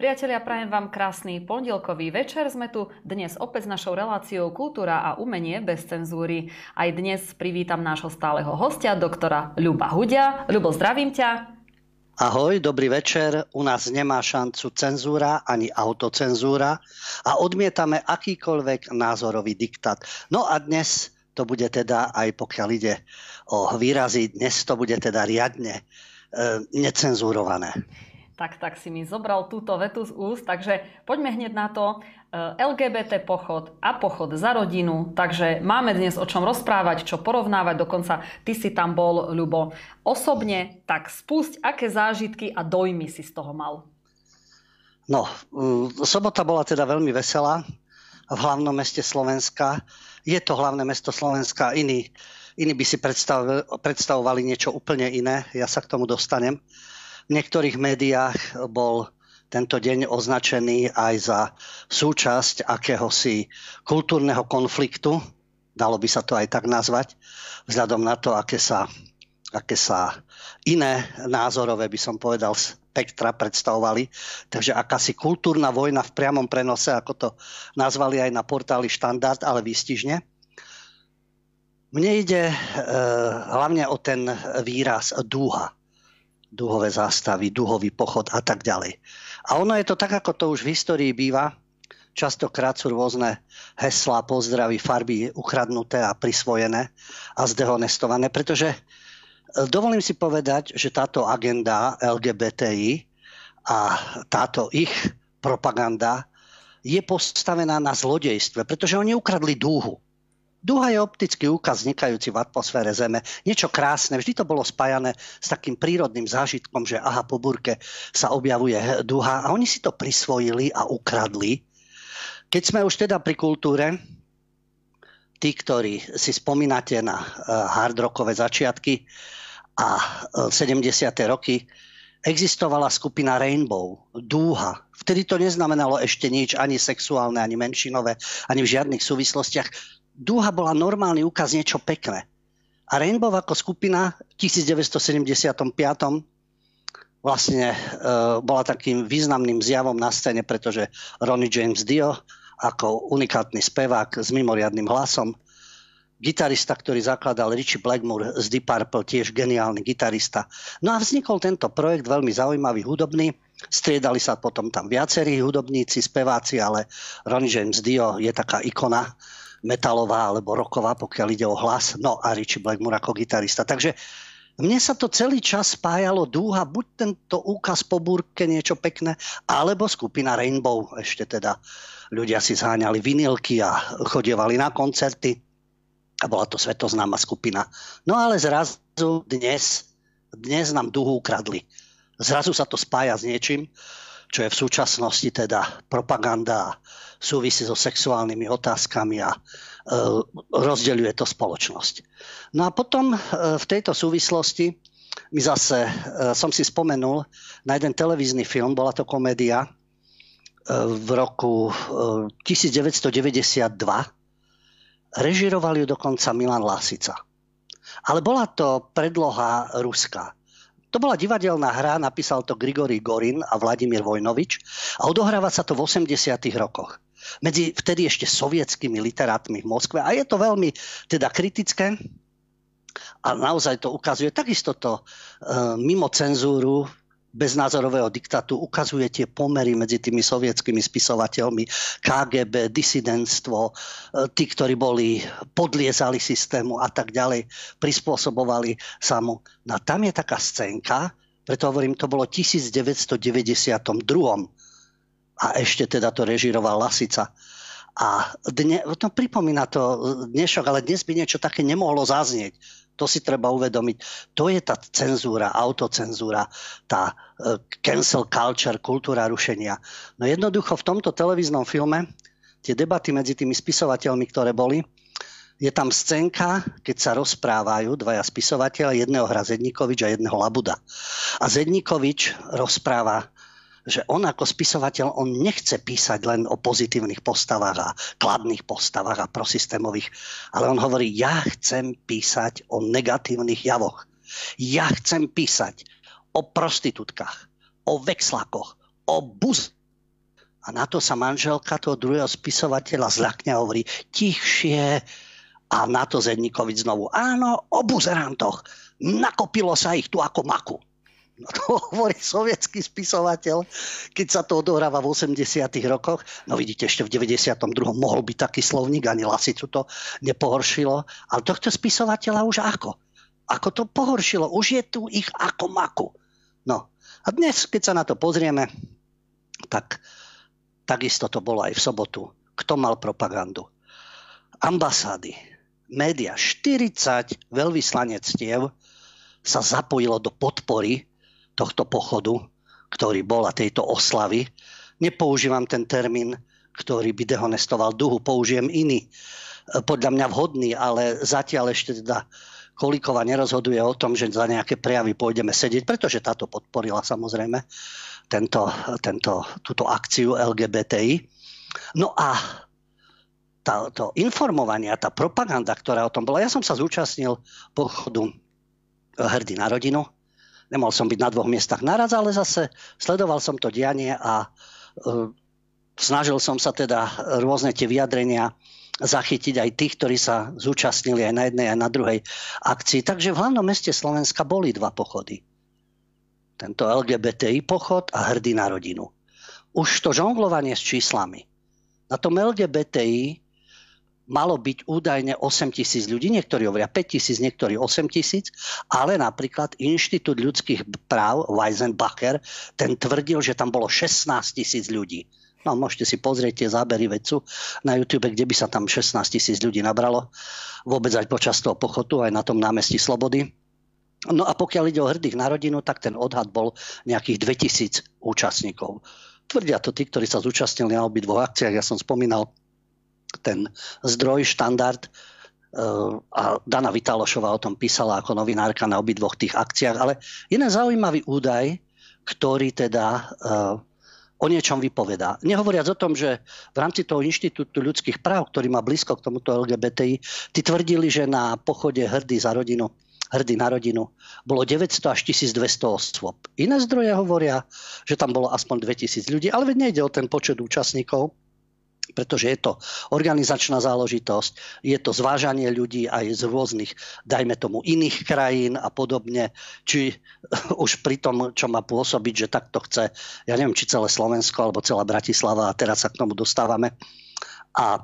Priatelia, prajem vám krásny pondelkový večer. Sme tu dnes opäť s našou reláciou Kultúra a umenie bez cenzúry. Aj dnes privítam nášho stáleho hostia, doktora Ľuba Hudia. Ľubo, zdravím ťa. Ahoj, dobrý večer. U nás nemá šancu cenzúra ani autocenzúra a odmietame akýkoľvek názorový diktát. No a dnes to bude teda, aj pokiaľ ide o výrazy, dnes to bude teda riadne e, necenzurované tak, tak si mi zobral túto vetu z úst, takže poďme hneď na to. E, LGBT pochod a pochod za rodinu, takže máme dnes o čom rozprávať, čo porovnávať, dokonca ty si tam bol, Ľubo, osobne, tak spúšť, aké zážitky a dojmy si z toho mal. No, sobota bola teda veľmi veselá v hlavnom meste Slovenska. Je to hlavné mesto Slovenska, iní, iní by si predstavovali niečo úplne iné, ja sa k tomu dostanem. V niektorých médiách bol tento deň označený aj za súčasť akéhosi kultúrneho konfliktu, dalo by sa to aj tak nazvať, vzhľadom na to, aké sa, aké sa iné názorové, by som povedal, spektra predstavovali. Takže akási kultúrna vojna v priamom prenose, ako to nazvali aj na portáli Štandard, ale výstižne. Mne ide e, hlavne o ten výraz dúha duhové zástavy, duhový pochod a tak ďalej. A ono je to tak, ako to už v histórii býva. Častokrát sú rôzne heslá, pozdravy, farby ukradnuté a prisvojené a zdehonestované, pretože e, dovolím si povedať, že táto agenda LGBTI a táto ich propaganda je postavená na zlodejstve, pretože oni ukradli dúhu. Duha je optický úkaz vznikajúci v atmosfére Zeme. Niečo krásne, vždy to bolo spájané s takým prírodným zážitkom, že aha, po búrke sa objavuje duha a oni si to prisvojili a ukradli. Keď sme už teda pri kultúre, tí, ktorí si spomínate na eh, hard rockové začiatky a 70. Eh, roky, existovala skupina Rainbow, Dúha. Vtedy to neznamenalo ešte nič, ani sexuálne, ani menšinové, ani v žiadnych súvislostiach Dúha bola normálny úkaz niečo pekné. A Rainbow ako skupina v 1975 vlastne e, bola takým významným zjavom na scéne, pretože Ronnie James Dio ako unikátny spevák s mimoriadným hlasom, gitarista, ktorý zakladal Richie Blackmore z Deep Purple, tiež geniálny gitarista. No a vznikol tento projekt veľmi zaujímavý, hudobný. Striedali sa potom tam viacerí hudobníci, speváci, ale Ronnie James Dio je taká ikona metalová alebo roková, pokiaľ ide o hlas. No a Richie Blackmore ako gitarista. Takže mne sa to celý čas spájalo dúha, buď tento úkaz po búrke, niečo pekné, alebo skupina Rainbow, ešte teda ľudia si zháňali vinilky a chodievali na koncerty a bola to svetoznáma skupina. No ale zrazu dnes, dnes nám duhu ukradli. Zrazu sa to spája s niečím, čo je v súčasnosti teda propaganda súvisí so sexuálnymi otázkami a e, rozdeľuje to spoločnosť. No a potom e, v tejto súvislosti mi zase, e, som si spomenul na jeden televízny film, bola to komédia v roku 1992. Režiroval ju dokonca Milan Lasica. Ale bola to predloha Ruska. To bola divadelná hra, napísal to Grigory Gorin a Vladimír Vojnovič a odohráva sa to v 80. rokoch medzi vtedy ešte sovietskými literátmi v Moskve. A je to veľmi teda kritické a naozaj to ukazuje takisto to e, mimo cenzúru bez názorového diktátu ukazuje tie pomery medzi tými sovietskými spisovateľmi, KGB, disidentstvo, e, tí, ktorí boli, podliezali systému a tak ďalej, prispôsobovali sa mu. No a tam je taká scénka, preto hovorím, to bolo 1992 a ešte teda to režiroval Lasica. A dne, no pripomína to dnešok, ale dnes by niečo také nemohlo zaznieť. To si treba uvedomiť. To je tá cenzúra, autocenzúra, tá uh, cancel culture, kultúra rušenia. No jednoducho v tomto televíznom filme tie debaty medzi tými spisovateľmi, ktoré boli, je tam scénka, keď sa rozprávajú dvaja spisovateľa, jedného hra Zedníkovič a jedného Labuda. A Zedníkovič rozpráva že on ako spisovateľ, on nechce písať len o pozitívnych postavách a kladných postavách a prosystémových, ale on hovorí, ja chcem písať o negatívnych javoch. Ja chcem písať o prostitútkach, o vexlakoch, o buz A na to sa manželka toho druhého spisovateľa zľakne a hovorí, tichšie. A na to Zedníkovič znovu, áno, o buzerantoch. Nakopilo sa ich tu ako maku. To hovorí sovietský spisovateľ, keď sa to odohráva v 80 rokoch. No vidíte, ešte v 92. mohol byť taký slovník, ani Lasicu to nepohoršilo. Ale tohto spisovateľa už ako? Ako to pohoršilo? Už je tu ich ako maku. No a dnes, keď sa na to pozrieme, tak Takisto to bolo aj v sobotu. Kto mal propagandu? Ambasády, média, 40 veľvyslanectiev sa zapojilo do podpory tohto pochodu, ktorý bol a tejto oslavy. Nepoužívam ten termín, ktorý by dehonestoval duhu, použijem iný, podľa mňa vhodný, ale zatiaľ ešte teda Kolíková nerozhoduje o tom, že za nejaké prejavy pôjdeme sedieť, pretože táto podporila samozrejme tento, tento, túto akciu LGBTI. No a tá, to informovanie, tá propaganda, ktorá o tom bola, ja som sa zúčastnil pochodu hrdý na rodinu. Nemohol som byť na dvoch miestach naraz, ale zase sledoval som to dianie a uh, snažil som sa teda rôzne tie vyjadrenia zachytiť aj tých, ktorí sa zúčastnili aj na jednej, aj na druhej akcii. Takže v hlavnom meste Slovenska boli dva pochody tento LGBTI pochod a hrdý na rodinu. Už to žonglovanie s číslami. Na tom LGBTI malo byť údajne 8 tisíc ľudí, niektorí hovoria 5 tisíc, niektorí 8 tisíc, ale napríklad Inštitút ľudských práv Weisenbacher, ten tvrdil, že tam bolo 16 tisíc ľudí. No, môžete si pozrieť tie zábery vedcu na YouTube, kde by sa tam 16 tisíc ľudí nabralo. Vôbec aj počas toho pochotu, aj na tom námestí Slobody. No a pokiaľ ide o hrdých na rodinu, tak ten odhad bol nejakých 2000 účastníkov. Tvrdia to tí, ktorí sa zúčastnili na dvoch akciách. Ja som spomínal ten zdroj, štandard eh, a Dana Vitalošová o tom písala ako novinárka na obidvoch tých akciách. Ale jeden zaujímavý údaj, ktorý teda eh, o niečom vypovedá. Nehovoriac o tom, že v rámci toho Inštitútu ľudských práv, ktorý má blízko k tomuto LGBTI, tí tvrdili, že na pochode hrdý za rodinu hrdý na rodinu, bolo 900 až 1200 osôb. Iné zdroje hovoria, že tam bolo aspoň 2000 ľudí, ale veď nejde o ten počet účastníkov, pretože je to organizačná záležitosť, je to zvážanie ľudí aj z rôznych, dajme tomu, iných krajín a podobne, či už pri tom, čo má pôsobiť, že takto chce, ja neviem, či celé Slovensko alebo celá Bratislava a teraz sa k tomu dostávame. A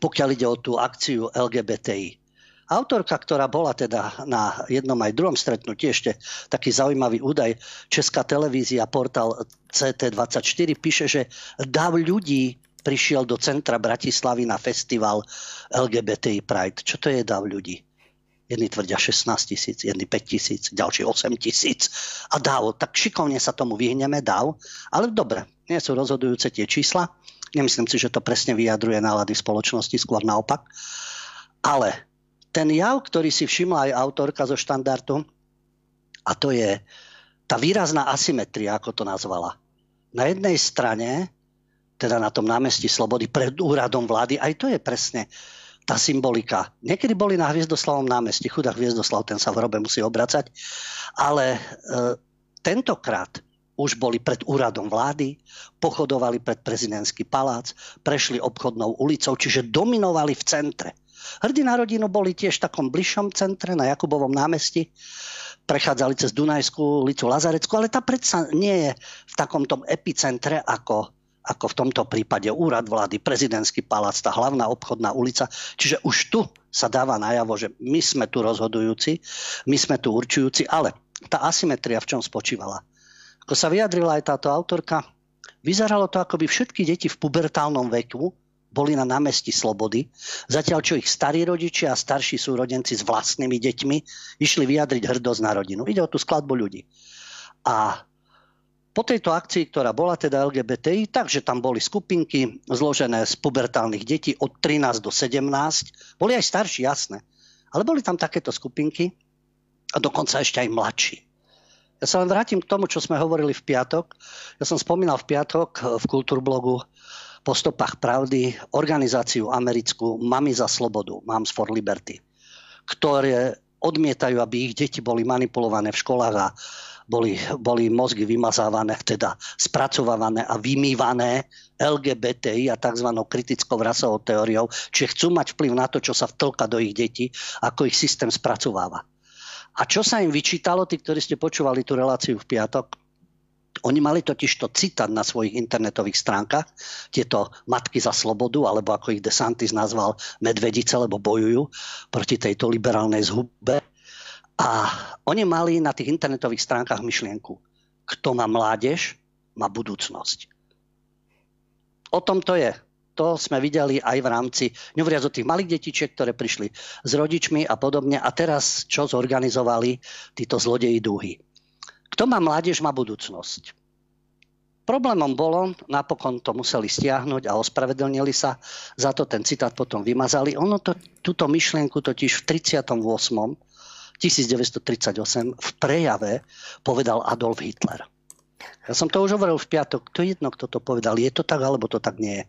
pokiaľ ide o tú akciu LGBTI, Autorka, ktorá bola teda na jednom aj druhom stretnutí, ešte taký zaujímavý údaj, Česká televízia, portál CT24 píše, že dav ľudí prišiel do centra Bratislavy na festival LGBTI Pride. Čo to je dav ľudí? Jedni tvrdia 16 tisíc, jedni 5 tisíc, ďalší 8 tisíc. A dáv, tak šikovne sa tomu vyhneme, dáv. Ale dobre, nie sú rozhodujúce tie čísla. Nemyslím si, že to presne vyjadruje nálady spoločnosti, skôr naopak. Ale ten jav, ktorý si všimla aj autorka zo štandardu, a to je tá výrazná asymetria, ako to nazvala. Na jednej strane, teda na tom námestí Slobody pred úradom vlády, aj to je presne tá symbolika. Niekedy boli na Hviezdoslavom námestí, chudá Hviezdoslav, ten sa v hrobe musí obracať, ale e, tentokrát už boli pred úradom vlády, pochodovali pred prezidentský palác, prešli obchodnou ulicou, čiže dominovali v centre. Hrdí na rodinu boli tiež v takom bližšom centre na Jakubovom námestí. Prechádzali cez Dunajskú ulicu Lazarecku, ale tá predsa nie je v takomto epicentre ako, ako v tomto prípade úrad vlády, prezidentský palác, tá hlavná obchodná ulica. Čiže už tu sa dáva najavo, že my sme tu rozhodujúci, my sme tu určujúci, ale tá asymetria v čom spočívala? Ako sa vyjadrila aj táto autorka, vyzeralo to, ako by všetky deti v pubertálnom veku boli na námestí Slobody, zatiaľ čo ich starí rodičia a starší súrodenci s vlastnými deťmi išli vyjadriť hrdosť na rodinu. Ide o tú skladbu ľudí. A po tejto akcii, ktorá bola teda LGBTI, takže tam boli skupinky zložené z pubertálnych detí od 13 do 17. Boli aj starší, jasné. Ale boli tam takéto skupinky a dokonca ešte aj mladší. Ja sa len vrátim k tomu, čo sme hovorili v piatok. Ja som spomínal v piatok v Kultúrblogu po stopách pravdy organizáciu americkú Mami za slobodu, Moms for Liberty, ktoré odmietajú, aby ich deti boli manipulované v školách a boli, boli mozgy vymazávané, teda spracované a vymývané LGBTI a tzv. kritickou rasovou teóriou, čiže chcú mať vplyv na to, čo sa vtlka do ich detí, ako ich systém spracováva. A čo sa im vyčítalo, tí, ktorí ste počúvali tú reláciu v piatok, oni mali totiž to citať na svojich internetových stránkach, tieto matky za slobodu, alebo ako ich DeSantis nazval medvedice, lebo bojujú proti tejto liberálnej zhube. A oni mali na tých internetových stránkach myšlienku, kto má mládež, má budúcnosť. O tom to je. To sme videli aj v rámci, nehovoriac o tých malých detičiek, ktoré prišli s rodičmi a podobne. A teraz, čo zorganizovali títo zlodeji dúhy. Kto má mládež, má budúcnosť. Problémom bolo, napokon to museli stiahnuť a ospravedlnili sa, za to ten citát potom vymazali. Ono to, túto myšlienku totiž v 38. 1938 v prejave povedal Adolf Hitler. Ja som to už hovoril v piatok, to je jedno, kto to povedal. Je to tak, alebo to tak nie je.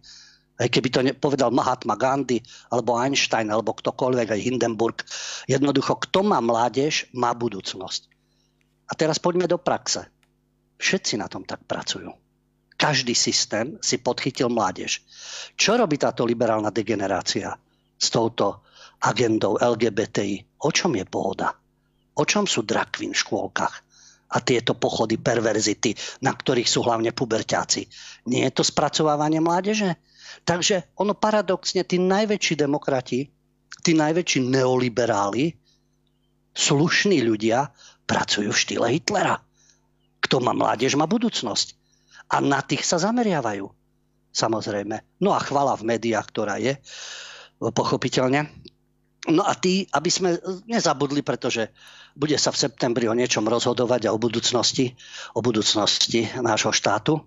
Aj keby to povedal Mahatma Gandhi, alebo Einstein, alebo ktokoľvek, aj Hindenburg. Jednoducho, kto má mládež, má budúcnosť. A teraz poďme do praxe. Všetci na tom tak pracujú. Každý systém si podchytil mládež. Čo robí táto liberálna degenerácia s touto agendou LGBTI? O čom je pohoda? O čom sú drakvin v škôlkach? a tieto pochody perverzity, na ktorých sú hlavne puberťáci. Nie je to spracovávanie mládeže? Takže ono paradoxne, tí najväčší demokrati, tí najväčší neoliberáli, slušní ľudia pracujú v štýle Hitlera. Kto má mládež, má budúcnosť. A na tých sa zameriavajú. Samozrejme. No a chvala v médiách, ktorá je, pochopiteľne. No a tí, aby sme nezabudli, pretože bude sa v septembri o niečom rozhodovať a o budúcnosti, o budúcnosti nášho štátu.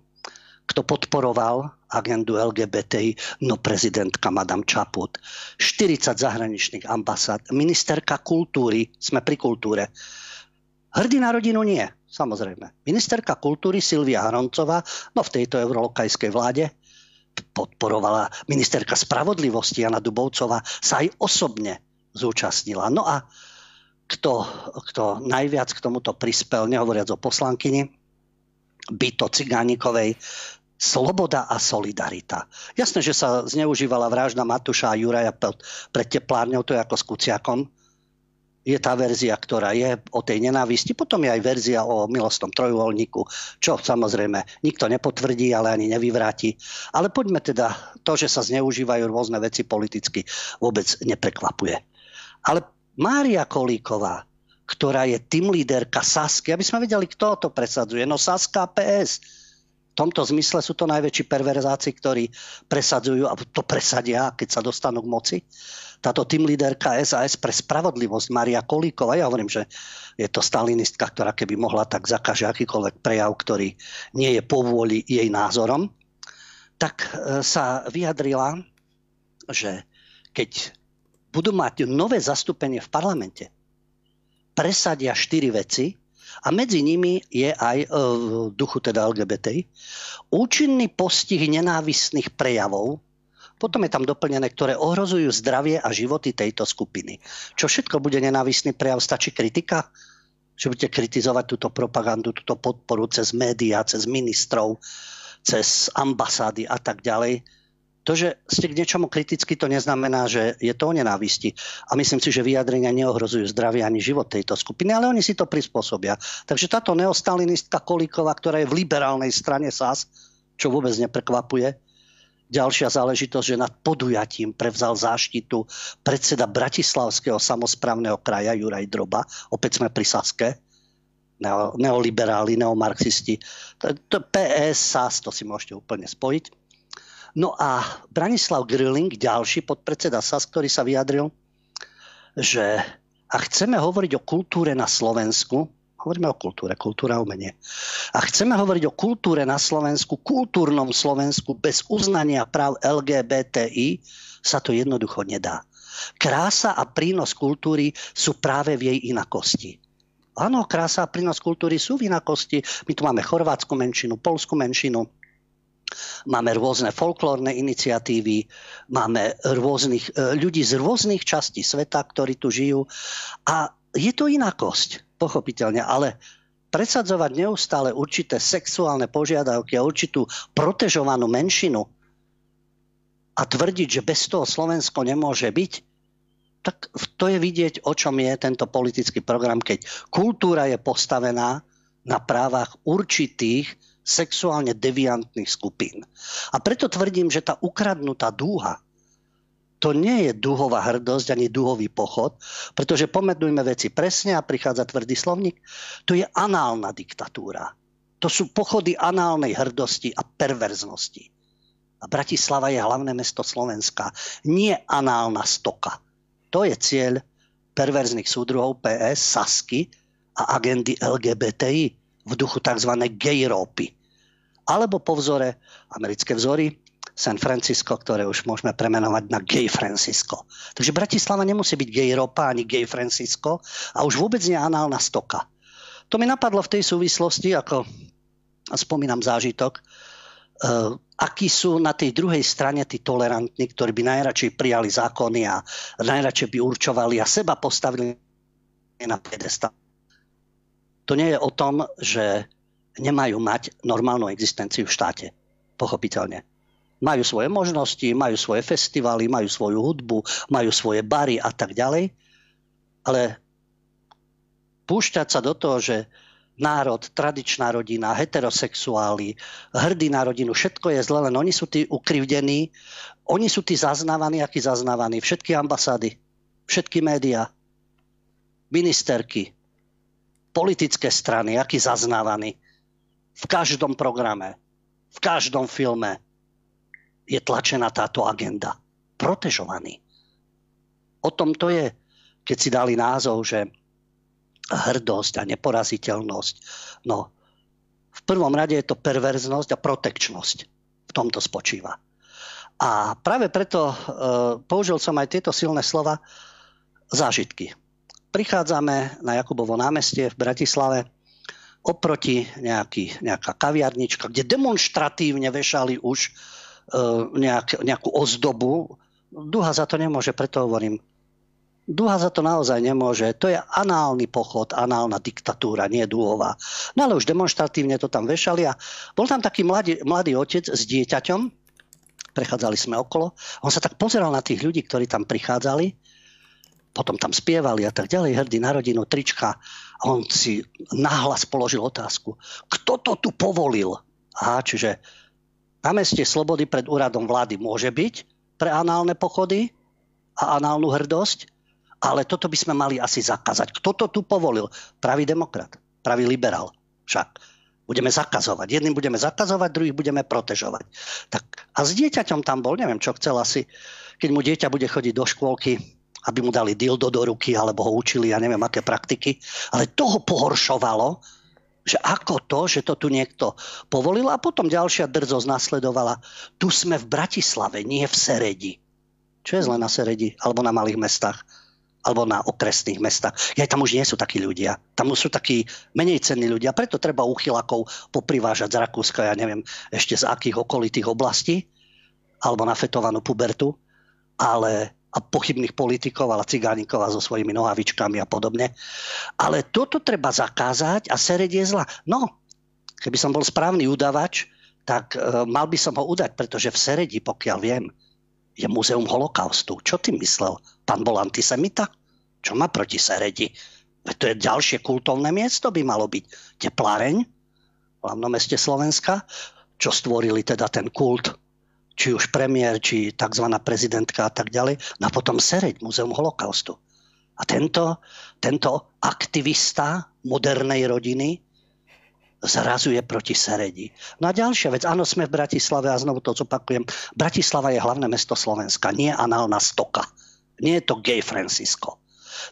Kto podporoval agendu LGBTI? No prezidentka Madame Čaput. 40 zahraničných ambasád. Ministerka kultúry, sme pri kultúre. Hrdý na rodinu nie, samozrejme. Ministerka kultúry Silvia Hroncová, no v tejto eurolokajskej vláde, podporovala ministerka spravodlivosti Jana Dubovcová, sa aj osobne zúčastnila. No a kto, kto najviac k tomuto prispel, nehovoriac o poslankyni, Byto Cigánikovej, sloboda a solidarita. Jasné, že sa zneužívala vražda Matuša a Juraja pred teplárňou, to je ako s Kuciakom. Je tá verzia, ktorá je o tej nenávisti. Potom je aj verzia o milostnom trojuholníku, čo samozrejme nikto nepotvrdí, ale ani nevyvráti. Ale poďme teda, to, že sa zneužívajú rôzne veci politicky, vôbec neprekvapuje. Ale Mária Kolíková, ktorá je tým líderka Sasky, aby sme vedeli, kto to presadzuje. No Saska PS. V tomto zmysle sú to najväčší perverzáci, ktorí presadzujú a to presadia, keď sa dostanú k moci. Táto tým líderka SAS pre spravodlivosť Maria Kolíková, ja hovorím, že je to stalinistka, ktorá keby mohla, tak zakaže akýkoľvek prejav, ktorý nie je povôli jej názorom, tak e, sa vyjadrila, že keď budú mať nové zastúpenie v parlamente, presadia štyri veci a medzi nimi je aj e, v duchu teda LGBT účinný postih nenávistných prejavov, potom je tam doplnené, ktoré ohrozujú zdravie a životy tejto skupiny. Čo všetko bude nenávistný prejav? Stačí kritika? Že budete kritizovať túto propagandu, túto podporu cez médiá, cez ministrov, cez ambasády a tak ďalej to, že ste k niečomu kriticky, to neznamená, že je to o nenávisti. A myslím si, že vyjadrenia neohrozujú zdravie ani život tejto skupiny, ale oni si to prispôsobia. Takže táto neostalinistka Kolíková, ktorá je v liberálnej strane SAS, čo vôbec neprekvapuje, ďalšia záležitosť, že nad podujatím prevzal záštitu predseda Bratislavského samozprávneho kraja Juraj Droba. Opäť sme pri Saske neoliberáli, neomarxisti. To, to PS, SAS, to si môžete úplne spojiť. No a Branislav Grilling, ďalší podpredseda SAS, ktorý sa vyjadril, že a chceme hovoriť o kultúre na Slovensku, hovoríme o kultúre, kultúra umenie. A chceme hovoriť o kultúre na Slovensku, kultúrnom Slovensku bez uznania práv LGBTI, sa to jednoducho nedá. Krása a prínos kultúry sú práve v jej inakosti. Áno, krása a prínos kultúry sú v inakosti. My tu máme chorvátsku menšinu, polskú menšinu, Máme rôzne folklórne iniciatívy, máme rôznych, e, ľudí z rôznych častí sveta, ktorí tu žijú. A je to inakosť, pochopiteľne, ale presadzovať neustále určité sexuálne požiadavky a určitú protežovanú menšinu a tvrdiť, že bez toho Slovensko nemôže byť, tak to je vidieť, o čom je tento politický program, keď kultúra je postavená na právach určitých sexuálne deviantných skupín. A preto tvrdím, že tá ukradnutá dúha, to nie je duhová hrdosť ani duhový pochod, pretože pomenujme veci presne a prichádza tvrdý slovník, to je análna diktatúra. To sú pochody análnej hrdosti a perverznosti. A Bratislava je hlavné mesto Slovenska, nie análna stoka. To je cieľ perverzných súdruhov PS, Sasky a agendy LGBTI v duchu tzv. gejrópy. Alebo po vzore, americké vzory, San Francisco, ktoré už môžeme premenovať na Gay Francisco. Takže Bratislava nemusí byť Gay Ropa ani Gay Francisco a už vôbec nie análna stoka. To mi napadlo v tej súvislosti, ako spomínam zážitok, uh, akí sú na tej druhej strane tí tolerantní, ktorí by najradšej prijali zákony a najradšej by určovali a seba postavili na piedestal. To nie je o tom, že nemajú mať normálnu existenciu v štáte. Pochopiteľne majú svoje možnosti, majú svoje festivaly, majú svoju hudbu, majú svoje bary a tak ďalej. Ale púšťať sa do toho, že národ, tradičná rodina, heterosexuáli, hrdí na rodinu, všetko je zle, len oni sú tí ukrivdení, oni sú tí zaznávaní, akí zaznávaní, všetky ambasády, všetky médiá, ministerky, politické strany, akí zaznávaní, v každom programe, v každom filme, je tlačená táto agenda. Protežovaný. O tom to je, keď si dali názov, že hrdosť a neporaziteľnosť. No, v prvom rade je to perverznosť a protekčnosť. V tomto spočíva. A práve preto e, použil som aj tieto silné slova zážitky. Prichádzame na Jakubovo námestie v Bratislave oproti nejaký, nejaká kaviarnička, kde demonstratívne vešali už E, nejak, nejakú ozdobu. Duha za to nemôže, preto hovorím. Duha za to naozaj nemôže. To je análny pochod, análna diktatúra, nie duhová. No ale už demonstratívne to tam vešali a bol tam taký mladý, mladý otec s dieťaťom, prechádzali sme okolo, on sa tak pozeral na tých ľudí, ktorí tam prichádzali, potom tam spievali a tak ďalej, hrdí na rodinu, trička. A on si nahlas položil otázku, kto to tu povolil? Aha, čiže na meste Slobody pred úradom vlády môže byť pre análne pochody a análnu hrdosť, ale toto by sme mali asi zakázať. Kto to tu povolil? Pravý demokrat, pravý liberál však. Budeme zakazovať. Jedným budeme zakazovať, druhých budeme protežovať. Tak, a s dieťaťom tam bol, neviem, čo chcel asi, keď mu dieťa bude chodiť do škôlky, aby mu dali dildo do ruky, alebo ho učili, ja neviem, aké praktiky. Ale toho pohoršovalo, že ako to, že to tu niekto povolil a potom ďalšia drzosť nasledovala. Tu sme v Bratislave, nie v Seredi. Čo je zle na Seredi alebo na malých mestách? alebo na okresných mestách. Ja tam už nie sú takí ľudia. Tam už sú takí menej cenní ľudia. Preto treba uchylakov poprivážať z Rakúska, ja neviem ešte z akých okolitých oblastí, alebo na fetovanú pubertu. Ale a pochybných politikov, ale cigánikov a so svojimi nohavičkami a podobne. Ale toto treba zakázať a sereď je zla. No, keby som bol správny udavač, tak e, mal by som ho udať, pretože v Seredi, pokiaľ viem, je múzeum holokaustu. Čo ty myslel? Pán bol antisemita? Čo má proti Seredi? Veď to je ďalšie kultovné miesto by malo byť. Tepláreň v hlavnom meste Slovenska, čo stvorili teda ten kult či už premiér, či tzv. prezidentka a tak ďalej, no a potom Sereď, Múzeum holokaustu. A tento, tento aktivista modernej rodiny zrazuje proti Seredi. No a ďalšia vec, áno, sme v Bratislave a znovu to zopakujem. Bratislava je hlavné mesto Slovenska, nie análna stoka. Nie je to gay Francisco.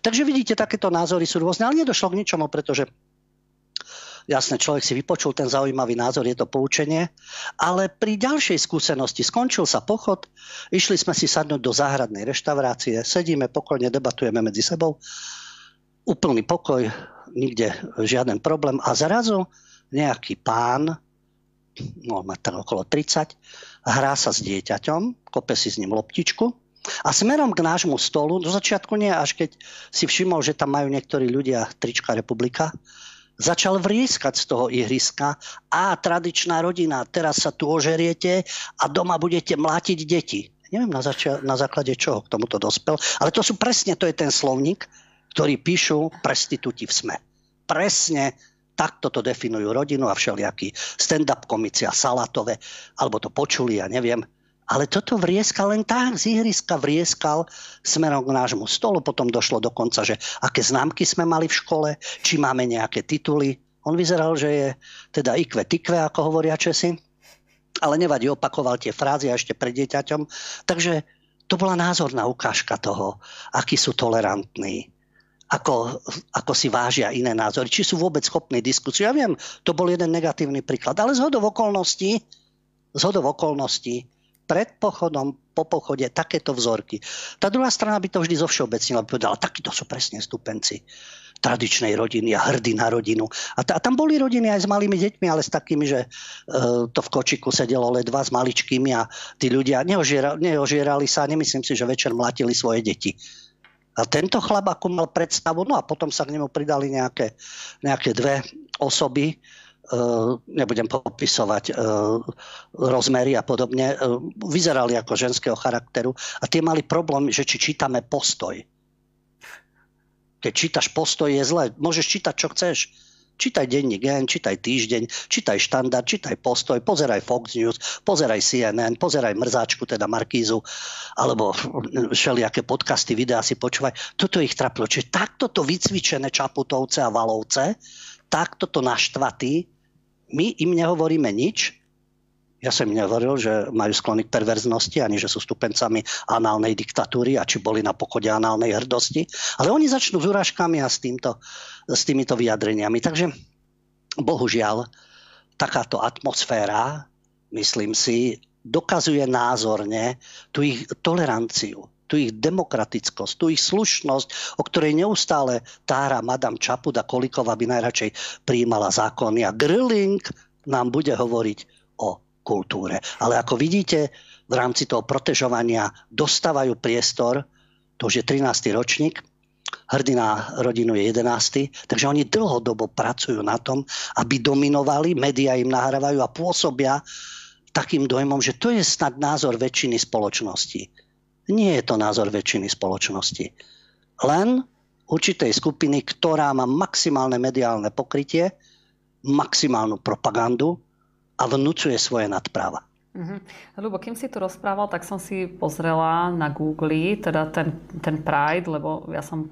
Takže vidíte, takéto názory sú rôzne, ale nedošlo k ničomu, pretože Jasne, človek si vypočul ten zaujímavý názor, je to poučenie. Ale pri ďalšej skúsenosti skončil sa pochod, išli sme si sadnúť do záhradnej reštaurácie, sedíme pokojne, debatujeme medzi sebou. Úplný pokoj, nikde žiaden problém. A zrazu nejaký pán, no má tam okolo 30, hrá sa s dieťaťom, kope si s ním loptičku a smerom k nášmu stolu, do začiatku nie, až keď si všimol, že tam majú niektorí ľudia trička republika, začal vrieskať z toho ihriska a tradičná rodina, teraz sa tu ožeriete a doma budete mlátiť deti. Neviem na, zača- na základe čoho k tomuto dospel, ale to sú presne, to je ten slovník, ktorý píšu prestitúti v SME. Presne takto to definujú rodinu a všelijakí stand-up komici a salatové, alebo to počuli, ja neviem. Ale toto vrieskal len tak, z ihriska vrieskal smerom k nášmu stolu. Potom došlo dokonca, že aké známky sme mali v škole, či máme nejaké tituly. On vyzeral, že je teda ikve tikve, ako hovoria Česi. Ale nevadí, opakoval tie frázy ešte pred dieťaťom. Takže to bola názorná ukážka toho, akí sú tolerantní, ako, ako si vážia iné názory, či sú vôbec schopní diskusiu. Ja viem, to bol jeden negatívny príklad, ale zhodov okolností, zhodov okolností pred pochodom, po pochode takéto vzorky. Tá druhá strana by to vždy zo všeobecnila, by povedala, takíto sú presne stupenci tradičnej rodiny a hrdí na rodinu. A, t- a tam boli rodiny aj s malými deťmi, ale s takými, že uh, to v kočiku sedelo ledva s maličkými a tí ľudia neožiera, neožierali sa, nemyslím si, že večer mlatili svoje deti. A tento chlap ako mal predstavu, no a potom sa k nemu pridali nejaké, nejaké dve osoby, nebudem popisovať eh, rozmery a podobne, eh, vyzerali ako ženského charakteru a tie mali problém, že či čítame postoj. Keď čítaš postoj je zle, môžeš čítať čo chceš. Čítaj denník Gen, čítaj týždeň, čítaj štandard, čítaj postoj, pozeraj Fox News, pozeraj CNN, pozeraj mrzáčku, teda Markízu, alebo všelijaké podcasty, videá si počúvaj. Toto ich trapilo. Čiže takto to vycvičené Čaputovce a Valovce, takto to naštvatí, my im nehovoríme nič, ja som im nehovoril, že majú sklony k perverznosti, ani že sú stupencami análnej diktatúry a či boli na pochode análnej hrdosti. Ale oni začnú s urážkami a s, týmto, s týmito vyjadreniami. Takže bohužiaľ, takáto atmosféra, myslím si, dokazuje názorne tú ich toleranciu, tú ich demokratickosť, tú ich slušnosť, o ktorej neustále tára Madame Čaput a Kolikova by najradšej prijímala zákony. A Grilling nám bude hovoriť o kultúre. Ale ako vidíte, v rámci toho protežovania dostávajú priestor, to už je 13. ročník, hrdina rodinu je 11. Takže oni dlhodobo pracujú na tom, aby dominovali, médiá im nahrávajú a pôsobia takým dojmom, že to je snad názor väčšiny spoločnosti. Nie je to názor väčšiny spoločnosti. Len určitej skupiny, ktorá má maximálne mediálne pokrytie, maximálnu propagandu a vnúcuje svoje nadpráva. Uh-huh. Ľubo, kým si tu rozprával, tak som si pozrela na Google, teda ten, ten Pride, lebo ja som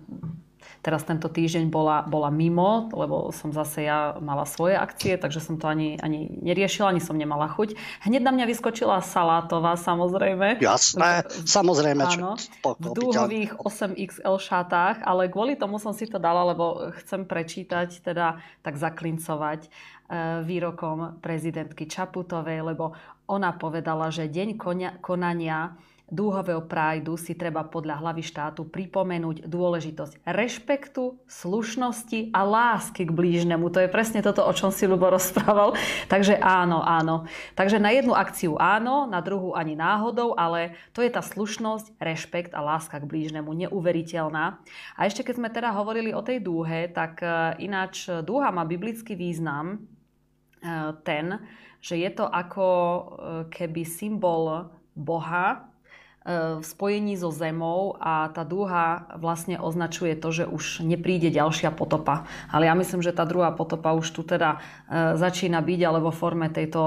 teraz tento týždeň bola, bola mimo, lebo som zase ja mala svoje akcie, takže som to ani, ani neriešila, ani som nemala chuť. Hneď na mňa vyskočila salátová, samozrejme. Jasné, samozrejme. Áno, v dúhových 8XL šatách, ale kvôli tomu som si to dala, lebo chcem prečítať, teda tak zaklincovať E, výrokom prezidentky Čaputovej, lebo ona povedala, že deň konia, konania dúhového prájdu si treba podľa hlavy štátu pripomenúť dôležitosť rešpektu, slušnosti a lásky k blížnemu. To je presne toto, o čom si Lubo rozprával. Takže áno, áno. Takže na jednu akciu áno, na druhú ani náhodou, ale to je tá slušnosť, rešpekt a láska k blížnemu. Neuveriteľná. A ešte keď sme teda hovorili o tej dúhe, tak e, ináč dúha má biblický význam, E, ten, že je to ako e, keby symbol Boha v spojení so zemou a tá dúha vlastne označuje to, že už nepríde ďalšia potopa. Ale ja myslím, že tá druhá potopa už tu teda začína byť, ale vo forme tejto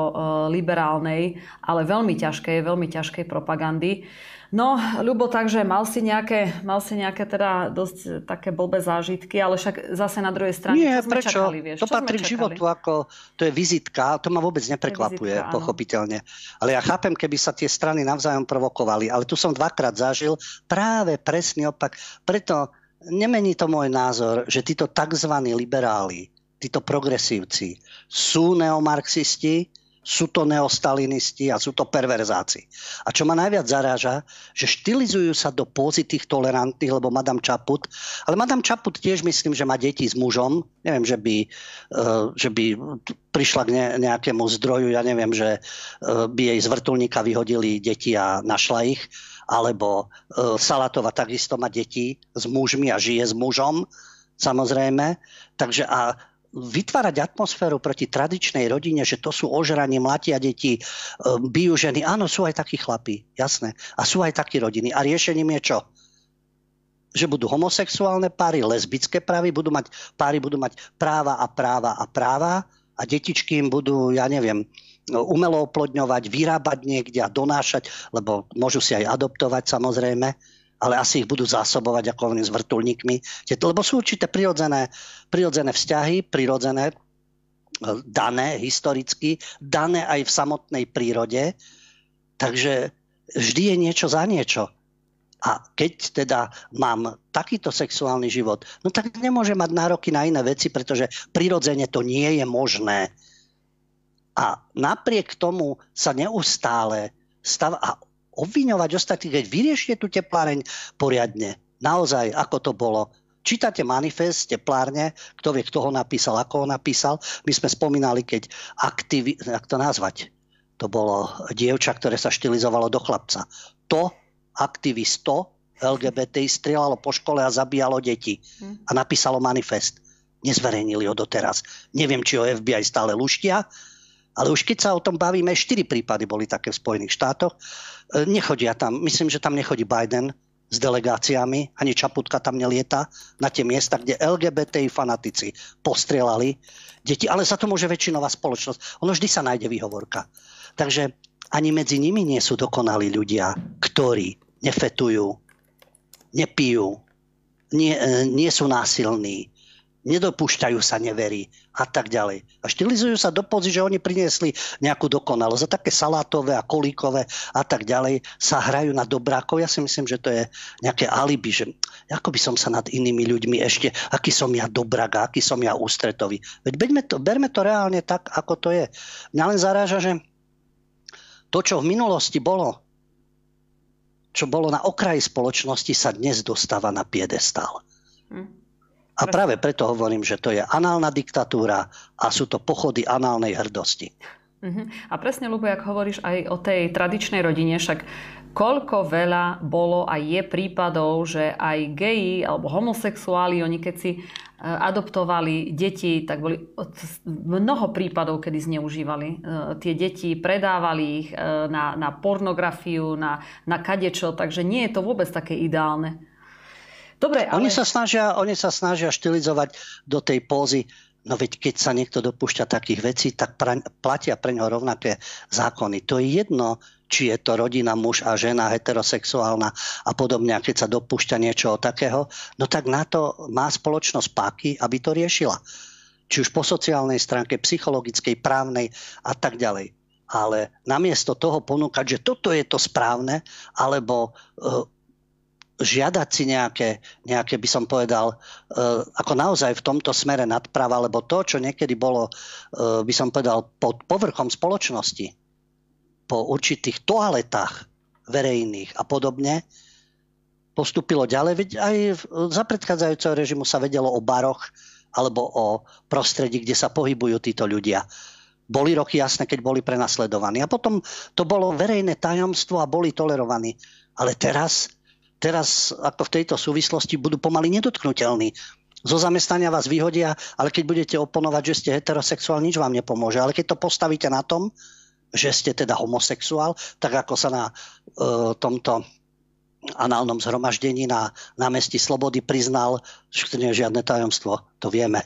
liberálnej, ale veľmi ťažkej, veľmi ťažkej propagandy. No, Ľubo, takže mal si nejaké, mal si nejaké teda dosť také blbé zážitky, ale však zase na druhej strane, Nie, čo prečo? čakali, vieš? To čo patrí k životu, ako to je vizitka, to ma vôbec neprekvapuje, vizitka, pochopiteľne. Ale ja chápem, keby sa tie strany navzájom provokovali, ale tu som dvakrát zažil práve presný opak. Preto nemení to môj názor, že títo tzv. liberáli, títo progresívci sú neomarxisti, sú to neostalinisti a sú to perverzáci. A čo ma najviac zaráža, že štilizujú sa do pózy tých tolerantných, lebo Madame Čaput, ale Madame Čaput tiež myslím, že má deti s mužom, neviem, že by, uh, že by prišla k nejakému zdroju, ja neviem, že uh, by jej z vrtulníka vyhodili deti a našla ich, alebo uh, Salatova takisto má deti s mužmi a žije s mužom, samozrejme. Takže a vytvárať atmosféru proti tradičnej rodine, že to sú ožranie, mlatia deti, e, bijú ženy. Áno, sú aj takí chlapí, jasné. A sú aj takí rodiny. A riešením je čo? Že budú homosexuálne páry, lesbické páry, budú mať, páry budú mať práva a práva a práva a detičky im budú, ja neviem, umelo oplodňovať, vyrábať niekde a donášať, lebo môžu si aj adoptovať samozrejme ale asi ich budú zásobovať ako oni s vrtulníkmi. Lebo sú určité prirodzené, prirodzené vzťahy, prirodzené, e, dané historicky, dané aj v samotnej prírode. Takže vždy je niečo za niečo. A keď teda mám takýto sexuálny život, no tak nemôžem mať nároky na iné veci, pretože prirodzene to nie je možné. A napriek tomu sa neustále stav... A obviňovať ostatných, keď vyriešte tú tepláreň poriadne. Naozaj, ako to bolo. Čítate manifest teplárne, kto vie, kto ho napísal, ako ho napísal. My sme spomínali, keď aktivi... jak to nazvať? To bolo dievča, ktoré sa štilizovalo do chlapca. To aktivisto LGBT strieľalo po škole a zabíjalo deti. A napísalo manifest. Nezverejnili ho doteraz. Neviem, či ho FBI stále luštia, ale už keď sa o tom bavíme, štyri prípady boli také v Spojených štátoch. E, nechodia tam, myslím, že tam nechodí Biden s delegáciami, ani Čaputka tam nelieta na tie miesta, kde LGBTI fanatici postrelali deti, ale za to môže väčšinová spoločnosť. Ono vždy sa nájde výhovorka. Takže ani medzi nimi nie sú dokonalí ľudia, ktorí nefetujú, nepijú, nie, e, nie sú násilní, nedopúšťajú sa neverí a tak ďalej. A štilizujú sa do pozy, že oni priniesli nejakú dokonalosť. A také salátové a kolíkové a tak ďalej sa hrajú na dobrákov. Ja si myslím, že to je nejaké alibi, že ako by som sa nad inými ľuďmi ešte, aký som ja dobrák a aký som ja ústretový. Veď beďme to, berme to reálne tak, ako to je. Mňa len zaráža, že to, čo v minulosti bolo, čo bolo na okraji spoločnosti, sa dnes dostáva na piedestál. Hm. A práve preto hovorím, že to je análna diktatúra a sú to pochody análnej hrdosti. Uh-huh. A presne, Lubo, ak hovoríš aj o tej tradičnej rodine, však koľko veľa bolo a je prípadov, že aj geji alebo homosexuáli, oni keď si e, adoptovali deti, tak boli mnoho prípadov, kedy zneužívali e, tie deti, predávali ich e, na, na pornografiu, na, na kadečo, takže nie je to vôbec také ideálne. Dobre, ale... Oni sa snažia, oni sa snažia štilizovať do tej pózy, no veď keď sa niekto dopúšťa takých vecí, tak pra, platia pre ňo rovnaké zákony. To je jedno, či je to rodina, muž a žena, heterosexuálna a podobne, a keď sa dopúšťa niečo takého, no tak na to má spoločnosť páky, aby to riešila. Či už po sociálnej stránke, psychologickej, právnej a tak ďalej. Ale namiesto toho ponúkať, že toto je to správne, alebo uh, žiadať si nejaké, nejaké by som povedal, uh, ako naozaj v tomto smere nadprava, lebo to, čo niekedy bolo, uh, by som povedal, pod povrchom spoločnosti, po určitých toaletách verejných a podobne, postupilo ďalej. Veď aj za predchádzajúceho režimu sa vedelo o baroch alebo o prostredí, kde sa pohybujú títo ľudia. Boli roky jasné, keď boli prenasledovaní. A potom to bolo verejné tajomstvo a boli tolerovaní. Ale teraz teraz ako v tejto súvislosti budú pomaly nedotknutelní. Zo zamestnania vás vyhodia, ale keď budete oponovať, že ste heterosexuál, nič vám nepomôže. Ale keď to postavíte na tom, že ste teda homosexuál, tak ako sa na uh, tomto análnom zhromaždení na námestí Slobody priznal, že to nie je žiadne tajomstvo, to vieme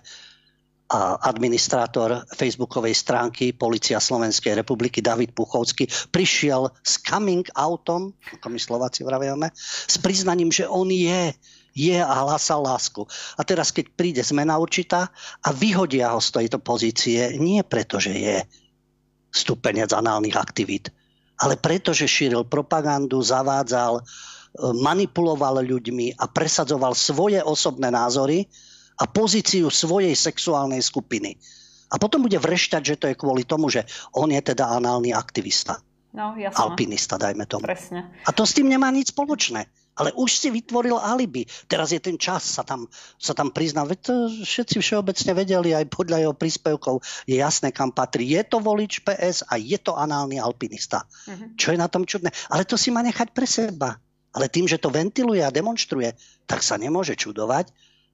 administrátor facebookovej stránky Polícia Slovenskej republiky David Puchovský prišiel s coming outom, ako my Slováci vravíme, s priznaním, že on je je a hlásal lásku. A teraz, keď príde zmena určitá a vyhodia ho z tejto pozície, nie preto, že je stupenec análnych aktivít, ale preto, že šíril propagandu, zavádzal, manipuloval ľuďmi a presadzoval svoje osobné názory, a pozíciu svojej sexuálnej skupiny. A potom bude vrešťať, že to je kvôli tomu, že on je teda análny aktivista. No, jasne. Alpinista, dajme tomu. Presne. A to s tým nemá nič spoločné. Ale už si vytvoril alibi. Teraz je ten čas sa tam, sa tam priznal. Veď to všetci všeobecne vedeli, aj podľa jeho príspevkov je jasné, kam patrí. Je to volič PS a je to análny alpinista. Uh-huh. Čo je na tom čudné? Ale to si má nechať pre seba. Ale tým, že to ventiluje a demonstruje, tak sa nemôže čudovať,